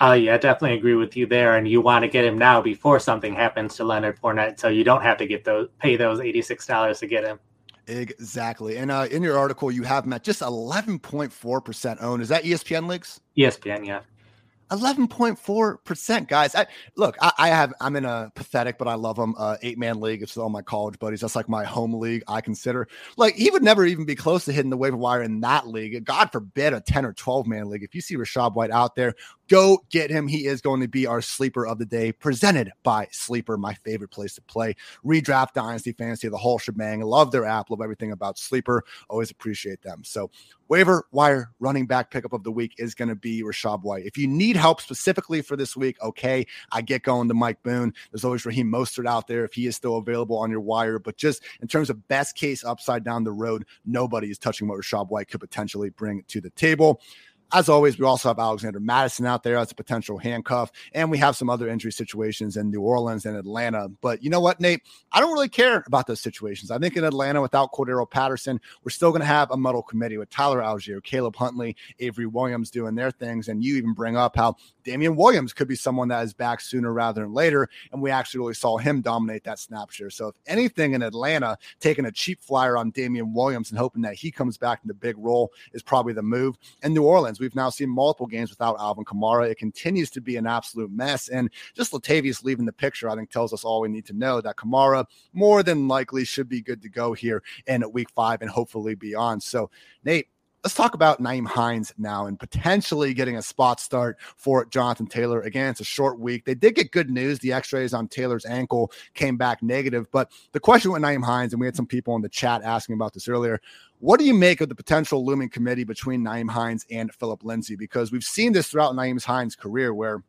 Speaker 2: Oh, yeah, definitely agree with you there. And you want to get him now before something happens to Leonard Fournette, so you don't have to get those pay those eighty six dollars to get him.
Speaker 1: Exactly. And uh, in your article, you have him at just eleven point four percent owned. Is that ESPN leagues?
Speaker 2: ESPN, yeah.
Speaker 1: 11.4% guys I, look I, I, have i'm in a pathetic but i love him uh, eight man league it's all my college buddies that's like my home league i consider like he would never even be close to hitting the waiver wire in that league god forbid a 10 or 12 man league if you see rachaad white out there go get him he is going to be our sleeper of the day presented by sleeper my favorite place to play redraft dynasty fantasy the whole shebang love their app love everything about sleeper always appreciate them so waiver wire running back pickup of the week is going to be Rachaad White. If you need help specifically for this week, okay, I get going to Mike Boone. There's always Raheem Mostert out there if he is still available on your wire. But just in terms of best case upside down the road, nobody is touching what Rachaad White could potentially bring to the table. As always, we also have Alexander Mattison out there as a potential handcuff, and we have some other injury situations in New Orleans and Atlanta. But you know what, Nate? I don't really care about those situations. I think in Atlanta, without Cordarrelle Patterson, we're still going to have a muddle committee with Tyler Allgeier, Caleb Huntley, Avery Williams doing their things. And you even bring up how Damien Williams could be someone that is back sooner rather than later. And we actually really saw him dominate that snap share. So, if anything in Atlanta, taking a cheap flyer on Damien Williams and hoping that he comes back in the big role is probably the move. And New Orleans, we've now seen multiple games without Alvin Kamara. It continues to be an absolute mess. And just Latavius leaving the picture, I think, tells us all we need to know that Kamara more than likely should be good to go here in week five and hopefully beyond. So, Nate, let's talk about Nyheim Hines now and potentially getting a spot start for Jonathan Taylor. Again, it's a short week. They did get good news. The x rays on Taylor's ankle came back negative. But the question with Nyheim Hines, and we had some people in the chat asking about this earlier. What do you make of the potential looming committee between Nyheim Hines and Phillip Lindsay? Because we've seen this throughout Nyheim Hines' career where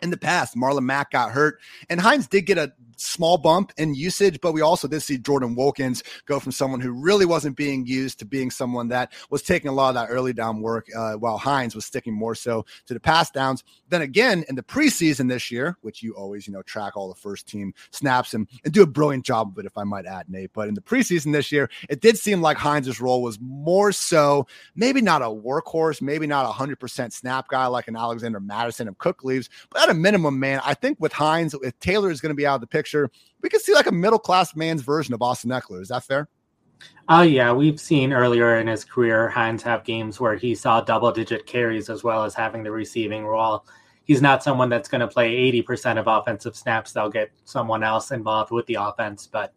Speaker 1: in the past, Marlon Mack got hurt, and Hines did get a small bump in usage, but we also did see Jordan Wilkins go from someone who really wasn't being used to being someone that was taking a lot of that early down work, uh, while Hines was sticking more so to the pass downs. Then again, in the preseason this year, which you always, you know, track all the first team snaps and, and do a brilliant job of it, if I might add, Nate. But in the preseason this year, it did seem like Hines's role was more so maybe not a workhorse, maybe not a 100% snap guy like an Alexander Mattison of Cook leaves, but at a minimum, man, I think with Hines, if Taylor is going to be out of the picture, picture, we could see like a middle class man's version of Austin Ekeler. Is that fair?
Speaker 2: Oh yeah, we've seen earlier in his career Hines have games where he saw double digit carries as well as having the receiving role. He's not someone that's going to play 80% of offensive snaps. They'll get someone else involved with the offense, but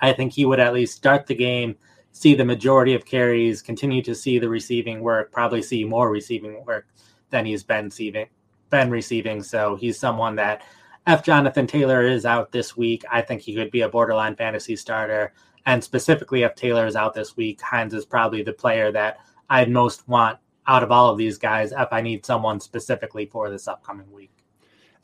Speaker 2: I think he would at least start the game, see the majority of carries, continue to see the receiving work, probably see more receiving work than he's been receiving been receiving. So he's someone that if Jonathan Taylor is out this week, I think he could be a borderline fantasy starter. And specifically, if Taylor is out this week, Hines is probably the player that I'd most want out of all of these guys if I need someone specifically for this upcoming week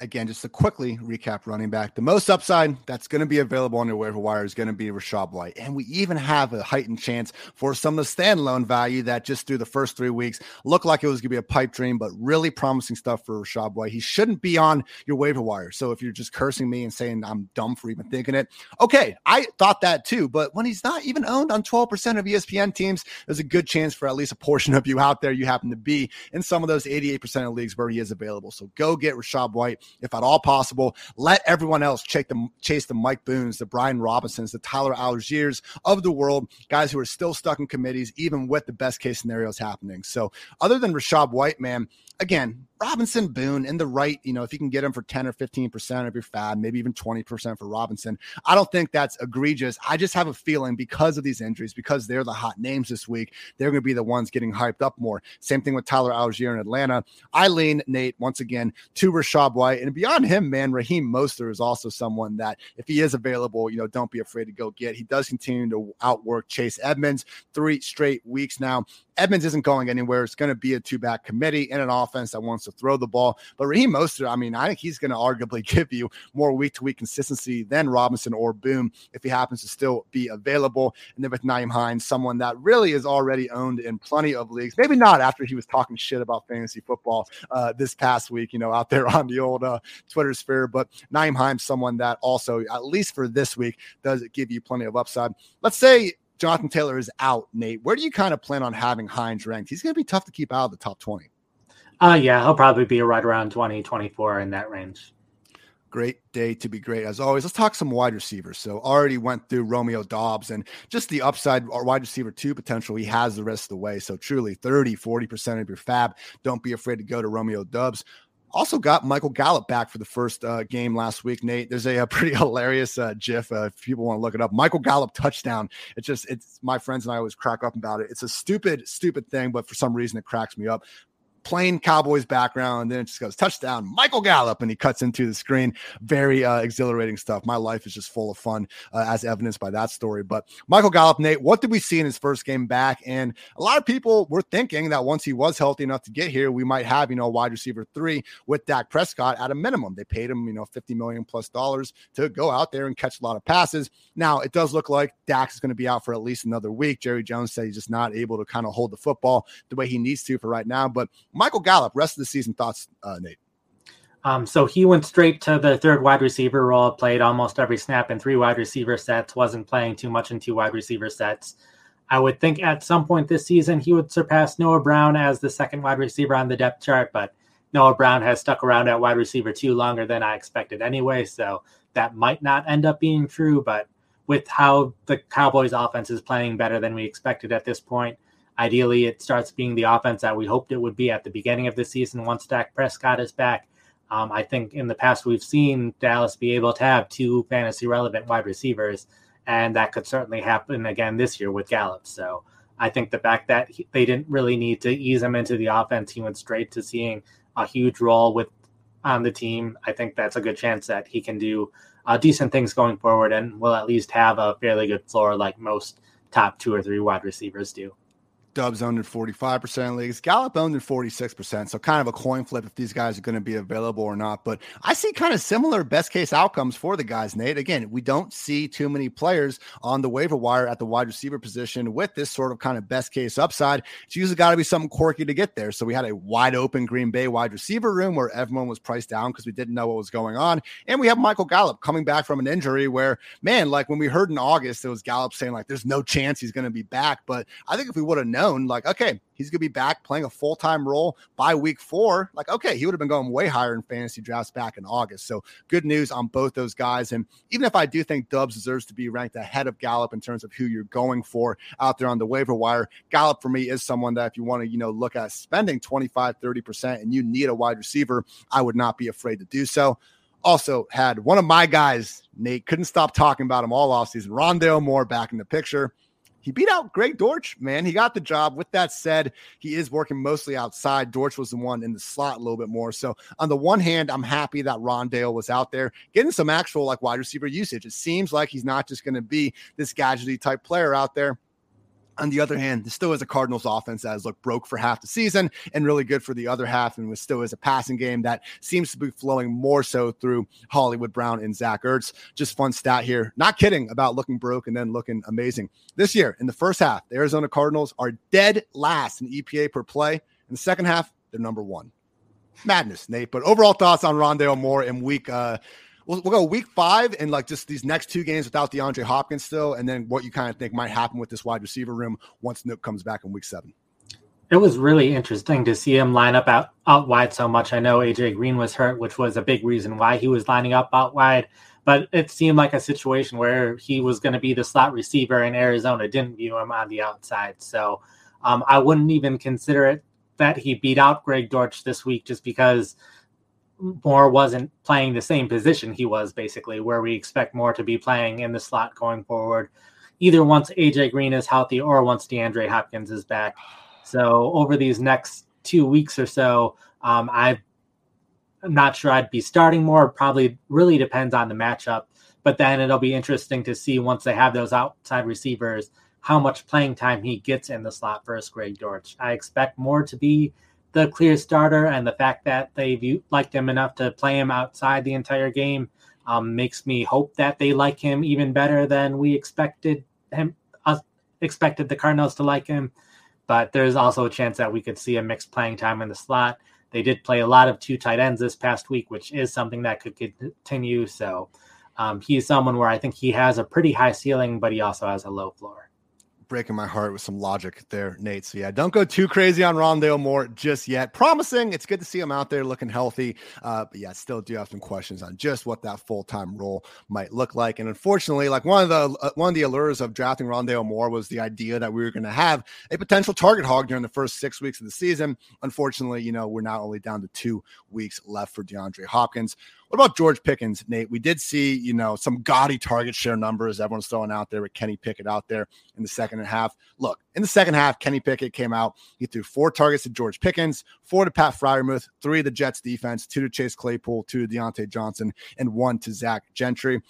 Speaker 1: again, just to quickly recap running back, the most upside that's going to be available on your waiver wire is going to be Rachaad White. And we even have a heightened chance for some of the standalone value that just through the first three weeks looked like it was going to be a pipe dream, but really promising stuff for Rachaad White. He shouldn't be on your waiver wire. So if you're just cursing me and saying I'm dumb for even thinking it, okay, I thought that too. But when he's not even owned on 12% of ESPN teams, there's a good chance for at least a portion of you out there you happen to be in some of those 88% of leagues where he is available. So go get Rashad White if at all possible. Let everyone else chase the, chase the Mike Boones, the Brian Robinsons, the Tyler Allgeiers of the world, guys who are still stuck in committees, even with the best case scenarios happening. So, other than Rachaad White, man, again, Robinson Boone in the right, you know, if you can get him for 10 or 15% of your FAAB, maybe even 20% for Robinson, I don't think that's egregious. I just have a feeling because of these injuries, because they're the hot names this week, they're going to be the ones getting hyped up more. Same thing with Tyler Allgeier in Atlanta. I lean, Nate, once again, to Rachaad White. And beyond him, man, Raheem Mostert is also someone that, if he is available, you know, don't be afraid to go get. He does continue to outwork Chase Edmonds three straight weeks now. Edmonds isn't going anywhere. It's going to be a two back committee in an offense that wants to throw the ball. But Raheem Mostert, I mean, I think he's going to arguably *laughs* give you more week to week consistency than Robinson or Boone if he happens to still be available. And then with Nyheim Hines, someone that really is already owned in plenty of leagues. Maybe not after he was talking shit about fantasy football uh, this past week, you know, out there *laughs* on the old uh, Twitter sphere. But Nyheim Hines, someone that also, at least for this week, does give you plenty of upside. Let's say Jonathan Taylor is out, Nate, where do you kind of plan on having Hines ranked? He's going to be tough to keep out of the top 20.
Speaker 2: Uh, yeah, he'll probably be right around 20, 24 in that range.
Speaker 1: Great day to be great as always. Let's talk some wide receivers. So already went through Romeo Doubs and just the upside or wide receiver two potential he has the rest of the way. So truly 30, 40% of your FAAB. Don't be afraid to go to Romeo Doubs. Also got Michael Gallup back for the first uh, game last week. Nate, there's a, a *laughs* pretty hilarious uh, GIF uh, if people want to look it up. Michael Gallup touchdown. It's just it's my friends and I always crack up about it. It's a stupid, stupid thing, but for some reason it cracks me up plain Cowboys background. Then it just goes touchdown, Michael Gallup, and he cuts into the screen. Very uh, exhilarating stuff. My life is just full of fun, uh, as evidenced by that story. But Michael Gallup, Nate, what did we see in his first game back? And a lot of people were thinking that once he was healthy enough to get here, we might have, you know, wide receiver three with Dak Prescott at a minimum. They paid him, you know, 50 million plus dollars to go out there and catch a lot of passes. Now, it does look like Dak is going to be out for at least another week. Jerry Jones said he's just not able to kind of hold the football the way he needs to for right now. But Michael Gallup, rest of the season thoughts, uh, Nate.
Speaker 2: Um, so he went straight to the third wide receiver role, played almost every snap in three wide receiver sets, wasn't playing too much in two wide receiver sets. I would think at some point this season he would surpass Noah Brown as the second wide receiver on the depth chart, but Noah Brown has stuck around at wide receiver two longer than I expected anyway, so that might not end up being true. But with how the Cowboys offense is playing better than we expected at this point, ideally it starts being the offense that we hoped it would be at the beginning of the season once Dak Prescott is back. Um, I think in the past we've seen Dallas be able to have two fantasy relevant wide receivers and that could certainly happen again this year with Gallup. So I think the fact that he, they didn't really need to ease him into the offense, he went straight to seeing a huge role with on the team. I think that's a good chance that he can do uh, decent things going forward, and will at least have a fairly good floor like most top two or three wide receivers do.
Speaker 1: Doubs owned in 45% leagues. Gallup owned in 46%. So kind of a coin flip if these guys are going to be available or not. But I see kind of similar best case outcomes for the guys, Nate. Again, we don't see too many players on the waiver wire at the wide receiver position with this sort of kind of best case upside. It's usually got to be something quirky to get there. So we had a wide open Green Bay wide receiver room where everyone was priced down because we didn't know what was going on. And we have Michael Gallup coming back from an injury where, man, like when we heard in August, it was Gallup saying like there's no chance he's going to be back. But I think if we would have known, known like, okay, he's going to be back playing a full time role by week four, like, okay, he would have been going way higher in fantasy drafts back in August. So good news on both those guys. And even if I do think Doubs deserves to be ranked ahead of Gallup in terms of who you're going for out there on the waiver wire, Gallup for me is someone that if you want to, you know, look at spending 25, 30% and you need a wide receiver, I would not be afraid to do so also had one of my guys, Nate, couldn't stop talking about him all offseason. Rondale Moore back in the picture he beat out Greg Dortch, man. He got the job. With that said, he is working mostly outside. Dortch was the one in the slot a little bit more. So, on the one hand, I'm happy that Rondale was out there getting some actual like wide receiver usage. It seems like he's not just going to be this gadgety type player out there. On the other hand, this still is a Cardinals offense that has looked broke for half the season and really good for the other half, and was still is a passing game that seems to be flowing more so through Hollywood Brown and Zach Ertz. Just fun stat here. Not kidding about looking broke and then looking amazing. This year, in the first half, the Arizona Cardinals are dead last in EPA per play. In the second half, they're number one. Madness, Nate. But overall thoughts on Rondale Moore in week uh, we'll, we'll go week five and like just these next two games without DeAndre Hopkins still, and then what you kind of think might happen with this wide receiver room once Nuk comes back in week seven.
Speaker 2: It was really interesting to see him line up out, out wide so much. I know AJ Green was hurt, which was a big reason why he was lining up out wide. But it seemed like a situation where he was going to be the slot receiver, and Arizona didn't view him on the outside. So um, I wouldn't even consider it that he beat out Greg Dortch this week just because Moore wasn't playing the same position he was basically, where we expect Moore to be playing in the slot going forward, either once AJ Green is healthy or once DeAndre Hopkins is back. So over these next two weeks or so, um, I'm not sure I'd be starting Moore. Probably really depends on the matchup. But then it'll be interesting to see once they have those outside receivers how much playing time he gets in the slot versus Greg Dortch. I expect Moore to be the clear starter, and the fact that they've liked him enough to play him outside the entire game um, makes me hope that they like him even better than we expected him expected the Cardinals to like him. But there's also a chance that we could see a mixed playing time in the slot. They did play a lot of two tight ends this past week, which is something that could continue. So um, he's someone where I think he has a pretty high ceiling, but he also has a low floor
Speaker 1: breaking my heart with some logic there, Nate. So yeah, don't go too crazy on Rondale Moore just yet. Promising. It's good to see him out there looking healthy. Uh, but yeah, still do have some questions on just what that full time role might look like. And unfortunately, like one of the uh, one of the allures of drafting Rondale Moore was the idea that we were going to have a potential target hog during the first six weeks of the season. Unfortunately, you know, we're not only down to two weeks left for DeAndre Hopkins. What about George Pickens, Nate? We did see, you know, some gaudy target share numbers everyone's throwing out there with Kenny Pickett out there in the second half. Look, in the second half, Kenny Pickett came out. He threw four targets to George Pickens, four to Pat Freiermuth, three to the Jets defense, two to Chase Claypool, two to Diontae Johnson, and one to Zach Gentry.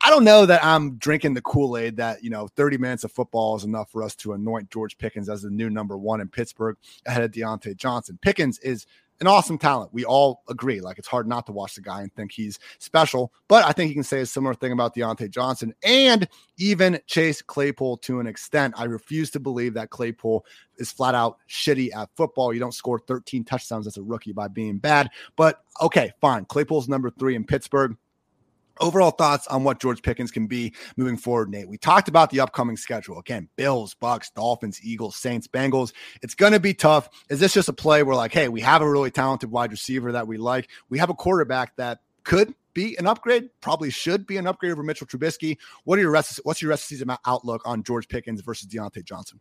Speaker 1: I don't know that I'm drinking the Kool Aid that, you know, 30 minutes of football is enough for us to anoint George Pickens as the new number one in Pittsburgh ahead of Diontae Johnson. Pickens is an awesome talent. We all agree. Like it's hard not to watch the guy and think he's special. But I think you can say a similar thing about Diontae Johnson and even Chase Claypool to an extent. I refuse to believe that Claypool is flat out shitty at football. You don't score 13 touchdowns as a rookie by being bad. But okay, fine. Claypool's number three in Pittsburgh overall thoughts on what George Pickens can be moving forward, Nate. We talked about the upcoming schedule. Again, Bills, Bucs, Dolphins, Eagles, Saints, Bengals. It's going to be tough. Is this just a play where like, hey, we have a really talented wide receiver that we like. We have a quarterback that could be an upgrade, probably should be an upgrade over Mitchell Trubisky. What are your rest what's your rest of season outlook on George Pickens versus Diontae Johnson?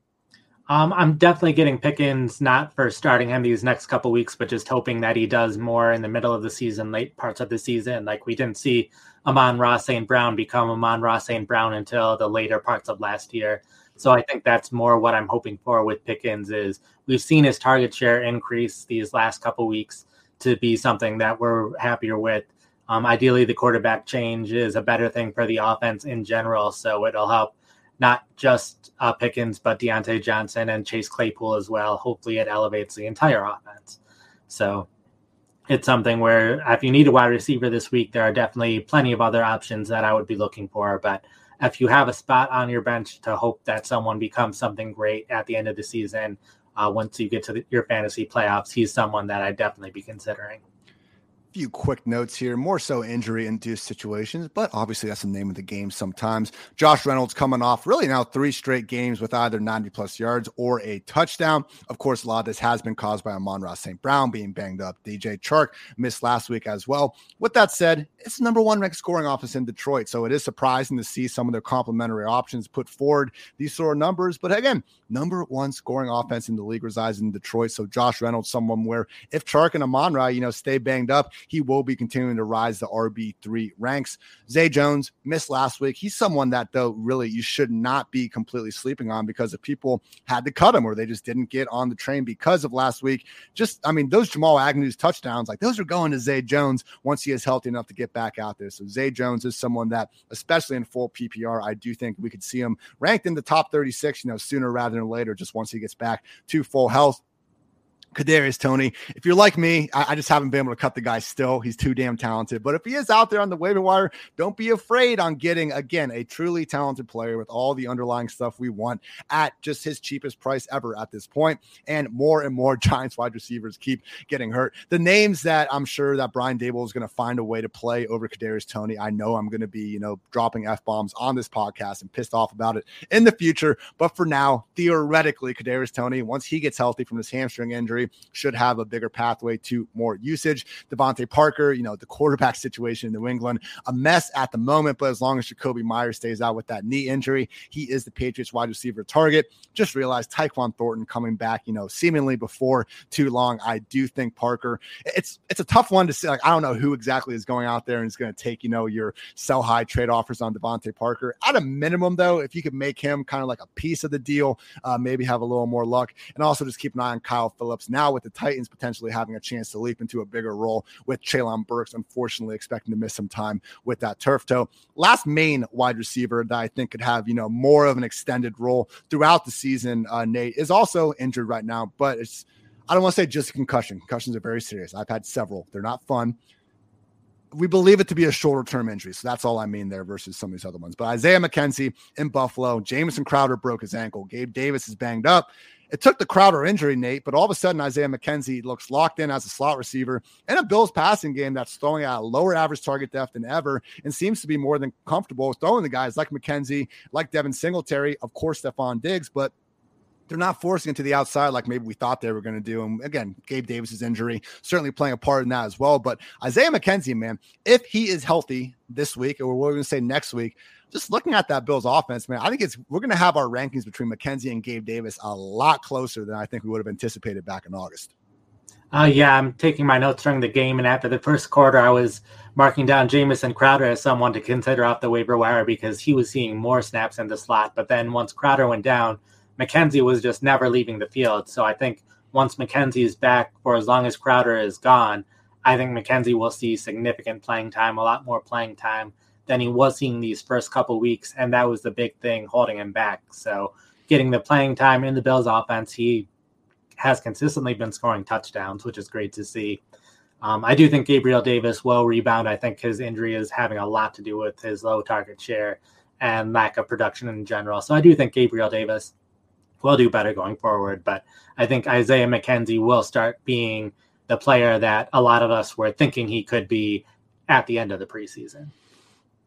Speaker 2: Um, I'm definitely getting Pickens, not for starting him these next couple weeks, but just hoping that he does more in the middle of the season, late parts of the season. Like we didn't see Amon-Ra St. Brown become Amon-Ra St. Brown until the later parts of last year. So I think that's more what I'm hoping for with Pickens is we've seen his target share increase these last couple weeks to be something that we're happier with. Um, ideally, the quarterback change is a better thing for the offense in general, so it'll help not just uh, Pickens, but Diontae Johnson and Chase Claypool as well. Hopefully, it elevates the entire offense. So it's something where if you need a wide receiver this week, there are definitely plenty of other options that I would be looking for. But if you have a spot on your bench to hope that someone becomes something great at the end of the season, uh, once you get to the, your fantasy playoffs, he's someone that I'd definitely be considering
Speaker 1: few quick notes here, more so injury induced situations, but obviously that's the name of the game sometimes. Josh Reynolds coming off really now three straight games with either 90 plus yards or a touchdown. Of course, a lot of this has been caused by Amon-Ra St. Brown being banged up. DJ Chark missed last week as well. With that said, it's number one ranked scoring office in Detroit. So it is surprising to see some of their complementary options put forward these sort of numbers. But again, number one scoring offense in the league resides in Detroit. So Josh Reynolds, someone where if Chark and Amon Ra, you know, stay banged up, he will be continuing to rise the RB3 ranks. Zay Jones missed last week. He's someone that, though, really you should not be completely sleeping on because if people had to cut him or they just didn't get on the train because of last week, just, I mean, those Jamal Agnew's touchdowns, like those are going to Zay Jones once he is healthy enough to get back out there. So Zay Jones is someone that, especially in full PPR, I do think we could see him ranked in the top 36, you know, sooner rather than later, just once he gets back to full health. Kadarius Toney. If you're like me, I, I, just haven't been able to cut the guy still. He's too damn talented. But if he is out there on the waiver wire, don't be afraid on getting again a truly talented player with all the underlying stuff we want at just his cheapest price ever at this point. And more and more *laughs* Giants wide receivers keep getting hurt. The names that I'm sure that Brian Daboll is going to find a way to play over Kadarius Toney. I know I'm going to be, you know, dropping f bombs on this podcast and pissed off about it in the future. But for now, theoretically, Kadarius Toney, once he gets healthy from his hamstring injury should have a bigger pathway to more usage. DeVante Parker, you know, the quarterback *laughs* situation in New England, a mess at the moment, but as long as Jakobi Meyers stays out with that knee injury, he is the Patriots wide receiver target. Just realized Tyquan Thornton coming back, you know, seemingly before too long. I do think Parker, it's it's a tough one to say. Like, I don't know who exactly is going out there and is going to take, you know, your sell high trade offers on DeVante Parker. At a minimum, though, if you could make him kind of like a piece of the deal, uh, maybe have a little more luck. And also just keep an eye on Kyle Philips now with the Titans potentially having a chance to leap into a bigger role with Treylon Burks, unfortunately expecting to miss some time with that turf toe. Last main wide receiver that I think could have, you know, more of an extended role throughout the season, uh, Nate, is also injured right now, but it's, I don't want to say just concussion. Concussions are very serious. I've had several. They're not fun we believe it to be a shorter term injury. So that's all I mean there versus some of these other ones. But Isaiah McKenzie in Buffalo, Jamison Crowder broke his ankle. Gabe Davis is banged up. It took the Crowder injury, Nate, but all of a sudden Isaiah McKenzie looks locked in as a slot receiver in a Bills passing game that's throwing at a lower average target depth than ever and seems to be more than comfortable throwing the guys like McKenzie, like Devin Singletary, of course, Stefon Diggs, but they're not forcing it to the outside like maybe we thought they were going to do. And again, Gabe Davis's injury certainly playing a part in that as well. But Isaiah McKenzie, man, if he is healthy this week, or we're going to say next week, just looking at that Bills offense, man, I think it's we're going to have our rankings between McKenzie and Gabe Davis a lot closer than I think we would have anticipated back in August.
Speaker 2: Uh, yeah, I'm taking my notes during the game, and after the first quarter, I was marking down Jamison Crowder as someone to consider off the waiver wire because he was seeing more snaps in the slot. But then once Crowder went down, McKenzie was just never leaving the field. So I think once McKenzie is back for as long as Crowder is gone, I think McKenzie will see significant playing time, a lot more playing time than he was seeing these first couple weeks. And that was the big thing holding him back. So getting the playing time in the Bills offense, he has consistently been scoring touchdowns, which is great to see. Um, I do think Gabriel Davis will rebound. I think his injury is having a lot to do with his low target share and lack of production in general. So I do think Gabriel Davis will do better going forward. But I think Isaiah McKenzie will start being the player that a lot of us were thinking he could be at the end of the preseason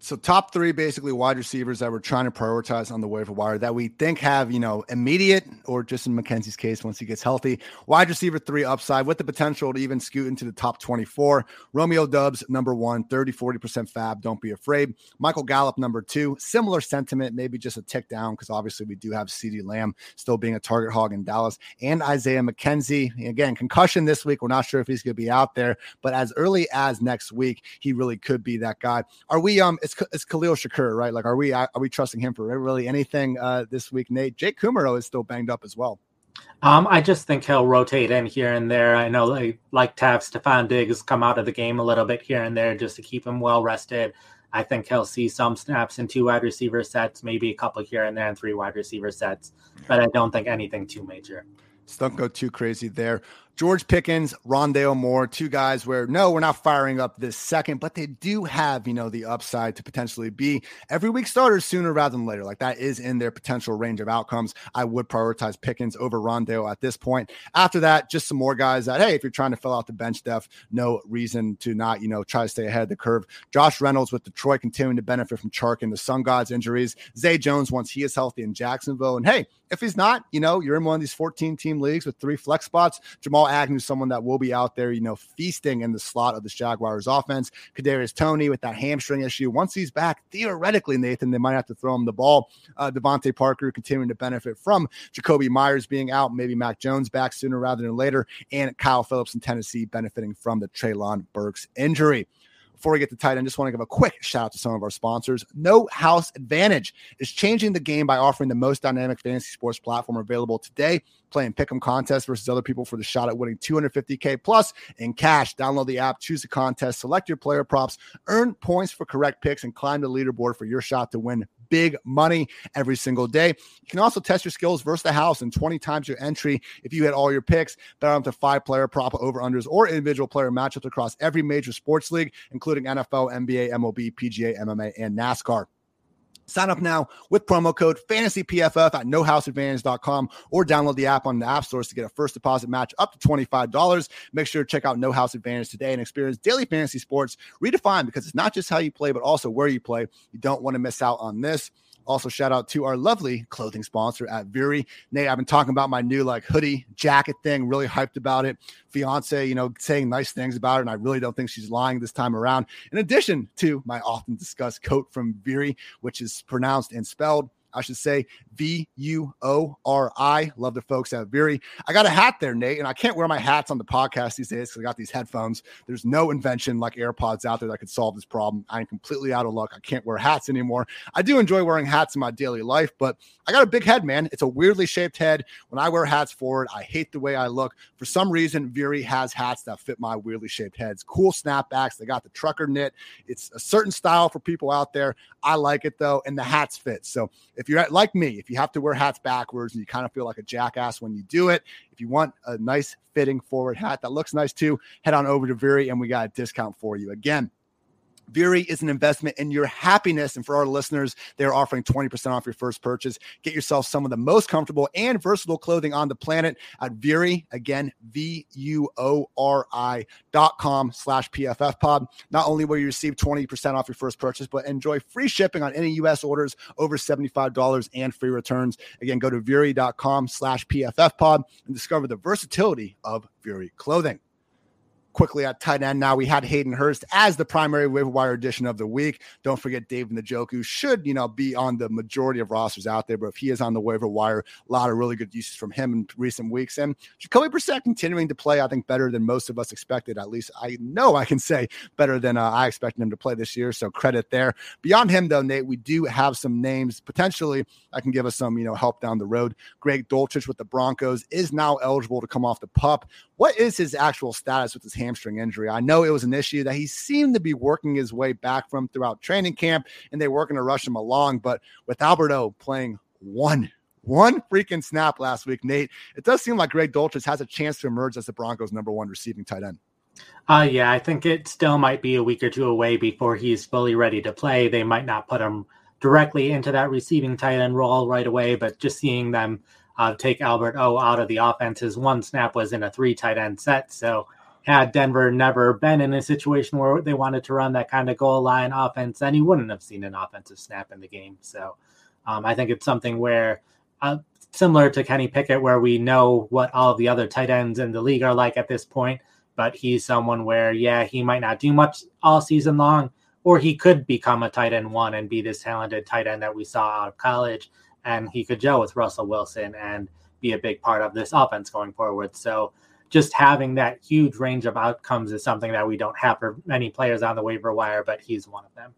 Speaker 1: so top three basically wide receivers that we're trying to prioritize on the waiver wire that we think have you know immediate or just in McKenzie's case once he gets healthy. Wide receiver three upside with the potential to even scoot into the top 24 Romeo Doubs number one 30 40% FAAB don't be afraid. Michael Gallup number two similar sentiment maybe just a tick down because obviously we do have CeeDee Lamb still being a target hog in Dallas and Isaiah McKenzie. Again concussion this week. We're not sure if he's going to be out there but as early as next week he really could be that guy. Are we um it's it's Khalil Shakir, right? Like, are we are we trusting him for really anything uh, this week? Nate Jake Kumerow is still banged up as well.
Speaker 2: Um, I just think he'll rotate in here and there. I know like, like to have Stefon Diggs come out of the game a little bit here and there just to keep him well rested. I think he'll see some snaps in two wide receiver sets, maybe a couple here and there in three wide receiver sets, but I don't think anything too major.
Speaker 1: don't go too crazy there. George Pickens, Rondale Moore, two guys where no, we're not firing up this second, but they do have, you know, the upside to potentially be every week starters sooner rather than later. Like that is in their potential range of outcomes. I would prioritize Pickens over Rondale at this point. After that, just some more guys that, hey, if you're trying to fill out the bench depth, no reason to not, you know, try to stay ahead of the curve. Josh Reynolds with Detroit continuing to benefit from Chark and the Sun Gods injuries. Zay Jones once he is healthy in Jacksonville. And hey, if he's not, you know, you're in one of these 14 team leagues with three flex spots. Jamal Agnew, someone that will be out there, you know, feasting in the slot of the Jaguars offense. Kadarius Toney with that hamstring issue. Once he's back, theoretically, Nathan, they might have to throw him the ball. Uh, DeVante Parker continuing to benefit from Jakobi Meyers being out, maybe Mac Jones back sooner rather than later, and Kyle Philips in Tennessee benefiting from the Treylon Burks injury. Before we get to tight end, just want to give a quick shout out to some of our sponsors. No House Advantage is changing the game by offering the most dynamic fantasy sports platform available today. Playing pick'em contests versus other people for the shot at winning 250k plus in cash. Download the app, choose a contest, select your player props, earn points for correct picks, and climb the leaderboard for your shot to win big money every single day. You can also test your skills versus the house and 20 times your entry if you hit all your picks. Bet on to five player prop over unders or individual player matchups across every major sports league, including NFL, NBA, MLB, PGA, MMA, and NASCAR. Sign up now with promo code FANTASYPFF at nohouseadvantage.com or download the app on the app stores to get a first deposit match up to $25. Make sure to check out No House Advantage today and experience daily fantasy sports redefined because it's not just how you play, but also where you play. You don't want to miss out on this. Also, shout out to our lovely clothing sponsor at Vuori. Nate, I've been talking about my new like hoodie jacket thing, really hyped about it. Fiance, you know, saying nice things about it. And I really don't think she's lying this time around. In addition to my often discussed coat from Vuori, which is pronounced and spelled I should say V U O R I. Love the folks at Vuori. I got a hat there, Nate, and I can't wear my hats on the podcast these days because I got these headphones. There's no invention like AirPods out there that could solve this problem. I'm completely out of luck. I can't wear hats anymore. I do enjoy wearing hats in my daily life, but I got a big head, man. It's a weirdly shaped head. When I wear hats forward, I hate the way I look. For some reason, Vuori has hats that fit my weirdly shaped heads. Cool snapbacks. They got the trucker knit. It's a certain style for people out there. I like it though, and the hats fit. So if you're like me, if you have to wear hats backwards and you kind of feel like a jackass when you do it, if you want a nice fitting forward hat that looks nice too, head on over to Vuori and we got a discount for you. Again, Vuori is an investment in your happiness. And for our listeners, they're offering 20% off your first purchase. Get yourself some of the most comfortable and versatile clothing on the planet at Vuori. Again, V U O R I dot com slash PFF pod. Not only will you receive 20% off your first purchase, but enjoy free shipping on any US orders over $75 and free returns. Again, go to Vuori.com slash PFF pod and discover the versatility of Vuori clothing. Quickly at tight end. Now we had Hayden Hurst as the primary waiver wire addition of the week. Don't forget David Njoku should, you know, be on the majority of rosters out there, but if he is on the waiver wire, a lot of really good uses from him in recent weeks. And Jacoby Brissett continuing to play, I think, better than most of us expected. At least I know I can say better than uh, I expected him to play this year. So credit there. Beyond him, though, Nate, we do have some names potentially I can give us some, you know, help down the road. Greg Dulcich with the Broncos is now eligible to come off the pup. What is his actual status with his hamstring injury? I know it was an issue that he seemed to be working his way back from throughout training camp, and they were going to rush him along. But with Albert O playing one one freaking snap last week, Nate. It does seem like Greg Dulcich has a chance to emerge as the Broncos' number one receiving tight end.
Speaker 2: Uh, yeah, I think it still might be a week or two away before he's fully ready to play. They might not put him directly into that receiving tight end role right away, but just seeing them uh, take Albert O out of the offense, his one snap was in a three tight end set. So had Denver never been in a situation where they wanted to run that kind of goal line offense, then he wouldn't have seen an offensive snap in the game. So um, I think it's something where, uh, similar to Kenny Pickett, where we know what all the other tight ends in the league are like at this point, but he's someone where, yeah, he might not do much all season long, or he could become a tight end one and be this talented tight end that we saw out of college and he could gel with Russell Wilson and be a big part of this offense going forward. So just having that huge range of outcomes is something that we don't have for many players on the waiver wire, but he's one of them.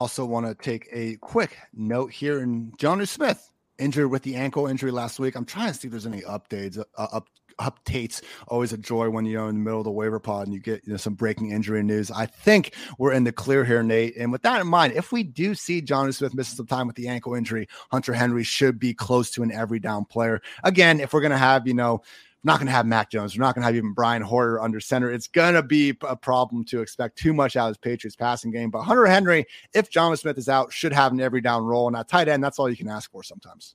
Speaker 1: Also, want to take a quick note here in Jonnu Smith injured with the ankle injury last week. I'm trying to see if there's any updates, uh, up, updates. Always a joy when you're in the middle of the waiver pod and you get you know, some breaking injury news. I think we're in the clear here, Nate. And with that in mind, if we do see Jonnu Smith missing some time with the ankle injury, Hunter Henry should be close to an every down player. Again, if we're going to have, you know, not going to have Mac Jones. We're not going to have even Brian Hoyer under center. It's going to be a problem to expect too much out of his Patriots passing game. But Hunter Henry, if Jonnu Smith is out, should have an every down role. And at tight end, that's all you can ask for sometimes.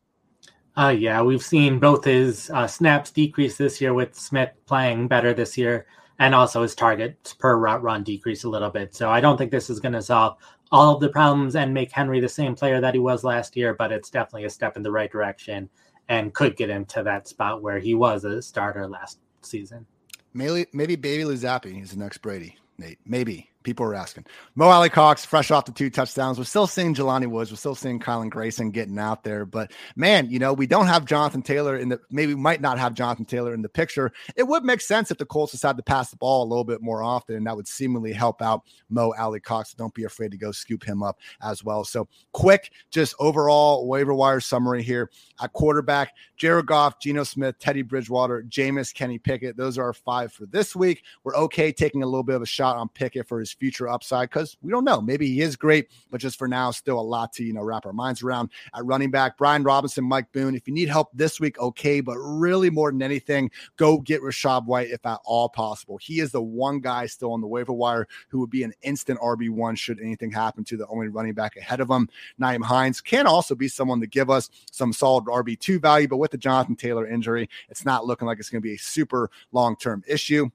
Speaker 2: Uh, yeah, we've seen both his uh, snaps decrease this year with Smith playing better this year, and also his targets per route run decrease a little bit. So I don't think this is going to solve all of the problems and make Henry the same player that he was last year, but it's definitely a step in the right direction and could get him to that spot where he was a starter last season.
Speaker 1: Maybe, maybe Bailey Zappe is the next Brady, Nate. Maybe. People are asking. Mo Alie-Cox, fresh off the two touchdowns. We're still seeing Jelani Woods. We're still seeing Kylen Granson getting out there. But man, you know, we don't have Jonathan Taylor in the maybe we might not have Jonathan Taylor in the picture. It would make sense if the Colts decided to pass the ball a little bit more often, and that would seemingly help out Mo Alie-Cox. Don't be afraid to go scoop him up as well. So quick, just overall waiver wire summary here. At quarterback, Jared Goff, Geno Smith, Teddy Bridgewater, Jameis, Kenny Pickett. Those are our five for this week. We're okay taking a little bit of a shot on Pickett for his future upside because we don't know. Maybe he is great, but just for now, still a lot to you know wrap our minds around. At running back, Brian Robinson, Mike Boone. If you need help this week, okay, but really more than anything, go get Rachaad White if at all possible. He is the one guy still on the waiver wire who would be an instant RB one should anything happen to the only running back ahead of him. Nyheim Hines can also be someone to give us some solid RB two value, but with the Jonathan Taylor injury, it's not looking like it's going to be a super long term issue.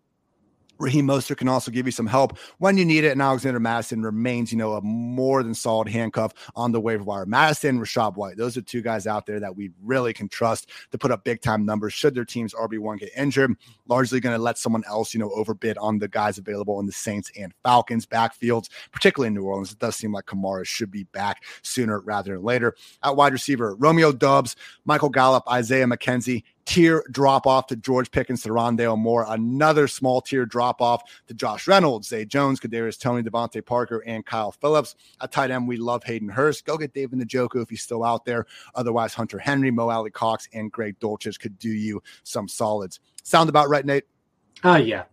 Speaker 1: Raheem Mostert can also give you some help when you need it. And Alexander Mattison remains, you know, a more than solid handcuff on the waiver wire. Mattison, Rachaad White, those are two guys out there that we really can trust to put up big time numbers should their team's RB1 get injured. Largely going to let someone else, you know, overbid on the guys available in the Saints and Falcons backfields, particularly in New Orleans. It does seem like Kamara should be back sooner rather than later. At wide receiver, Romeo Doubs, Michael Gallup, Isaiah McKenzie, tier drop off to George Pickens, to Rondale Moore, another small tier drop off to Josh Reynolds, Zay Jones, Kadarius Toney, DeVante Parker, and Kyle Philips. At tight end, we love Hayden Hurst. Go get David Njoku if he's still out there. Otherwise, Hunter Henry, Mo Alie-Cox, and Greg Dulcich could do you some solids. Sound about right, Nate?
Speaker 2: Oh, uh, yeah.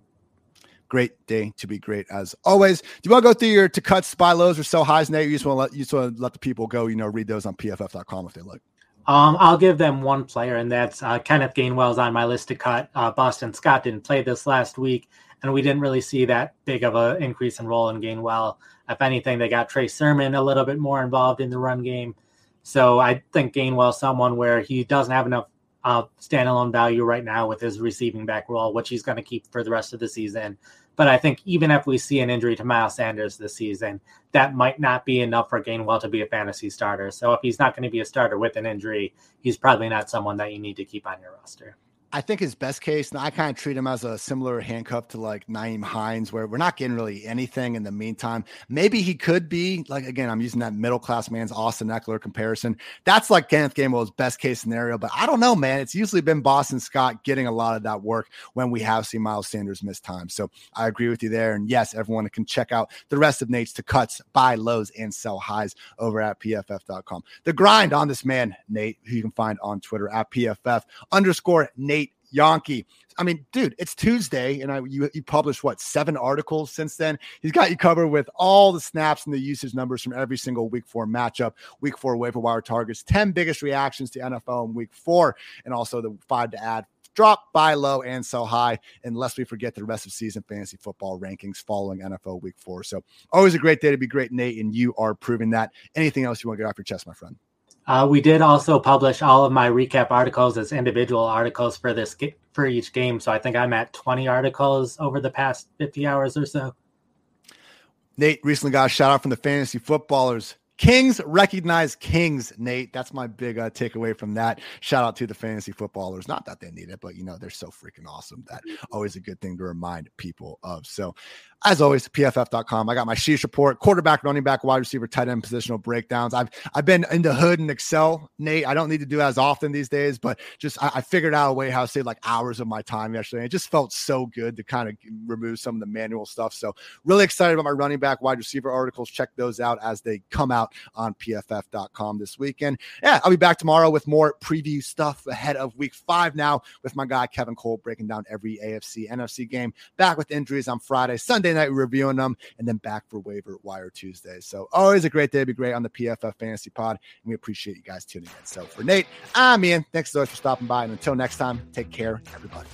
Speaker 1: Great day to be great as always. Do you want to go through your to cut spy lows or sell highs, Nate? You just want to let you just want to let the people go, you know, read those on pff.com if they like.
Speaker 2: Um, I'll give them one player, and that's uh, Kenneth Gainwell's on my list to cut. Uh, Boston Scott didn't play this last week, and we didn't really see that big of an increase in role in Gainwell. If anything, they got Trey Sermon a little bit more involved in the run game. So I think Gainwell someone where he doesn't have enough uh, standalone value right now with his receiving back role, which he's going to keep for the rest of the season. But I think even if we see an injury to Miles Sanders this season, that might not be enough for Gainwell to be a fantasy starter. So if he's not going to be a starter with an injury, he's probably not someone that you need to keep on your roster.
Speaker 1: I think his best case, and I kind of treat him as a similar handcuff to like Nyheim Hines, where we're not getting really anything in the meantime. Maybe he could be like again, I'm using that middle class man's Austin Ekeler comparison. That's like Kenneth Gainwell's best case scenario, but I don't know, man. It's usually been Boston Scott getting a lot of that work when we have seen Miles Sanders miss time. So I agree with you there. And yes, everyone can check out the rest of Nate's to cuts, buy lows, and sell highs over at pff.com. The grind on this man, Nate, who you can find on Twitter at pff underscore Nate Jahnke. I mean, dude, it's Tuesday, and I you, you published what seven articles since then. He's got you covered with all the snaps and the usage numbers from every single week four matchup, week four waiver wire targets, 10 biggest reactions to NFL in week four, and also the five to add drop, buy low, and sell high, unless we forget the rest of season fantasy football rankings following NFL week four. So always a great day to be great, Nate, and you are proving that. Anything else you want to get off your chest, my friend?
Speaker 2: Uh, we did also publish all of my recap articles as individual articles for this for each game. So I think I'm at 20 articles over the past 50 hours or so.
Speaker 1: Nate recently got a shout out from the fantasy footballers. Kings recognize kings, Nate. That's my big uh, takeaway from that. Shout out to the fantasy footballers. Not that they need it, but you know, they're so freaking awesome. That always a good thing to remind people of. So as always, pff.com. I got my sheesh report, quarterback, running back, wide receiver, tight end positional breakdowns. I've I've been into hood and Excel, Nate. I don't need to do as often these days, but just I, I figured out a way how to save like hours of my time yesterday. It just felt so good to kind of remove some of the manual stuff. So really excited about my running back, wide receiver articles. Check those out as they come out on pff.com this weekend. Yeah, I'll be back tomorrow with more preview stuff ahead of week five now with my guy Kevin Cole breaking down every AFC, NFC game. Back with injuries on Friday, Sunday night reviewing them, and then back for waiver wire Tuesday. So always a great day to be great on the PFF Fantasy Pod, and we appreciate you guys tuning in. So for Nate, I'm Ian. Thanks so much for stopping by, and until next time, take care, everybody.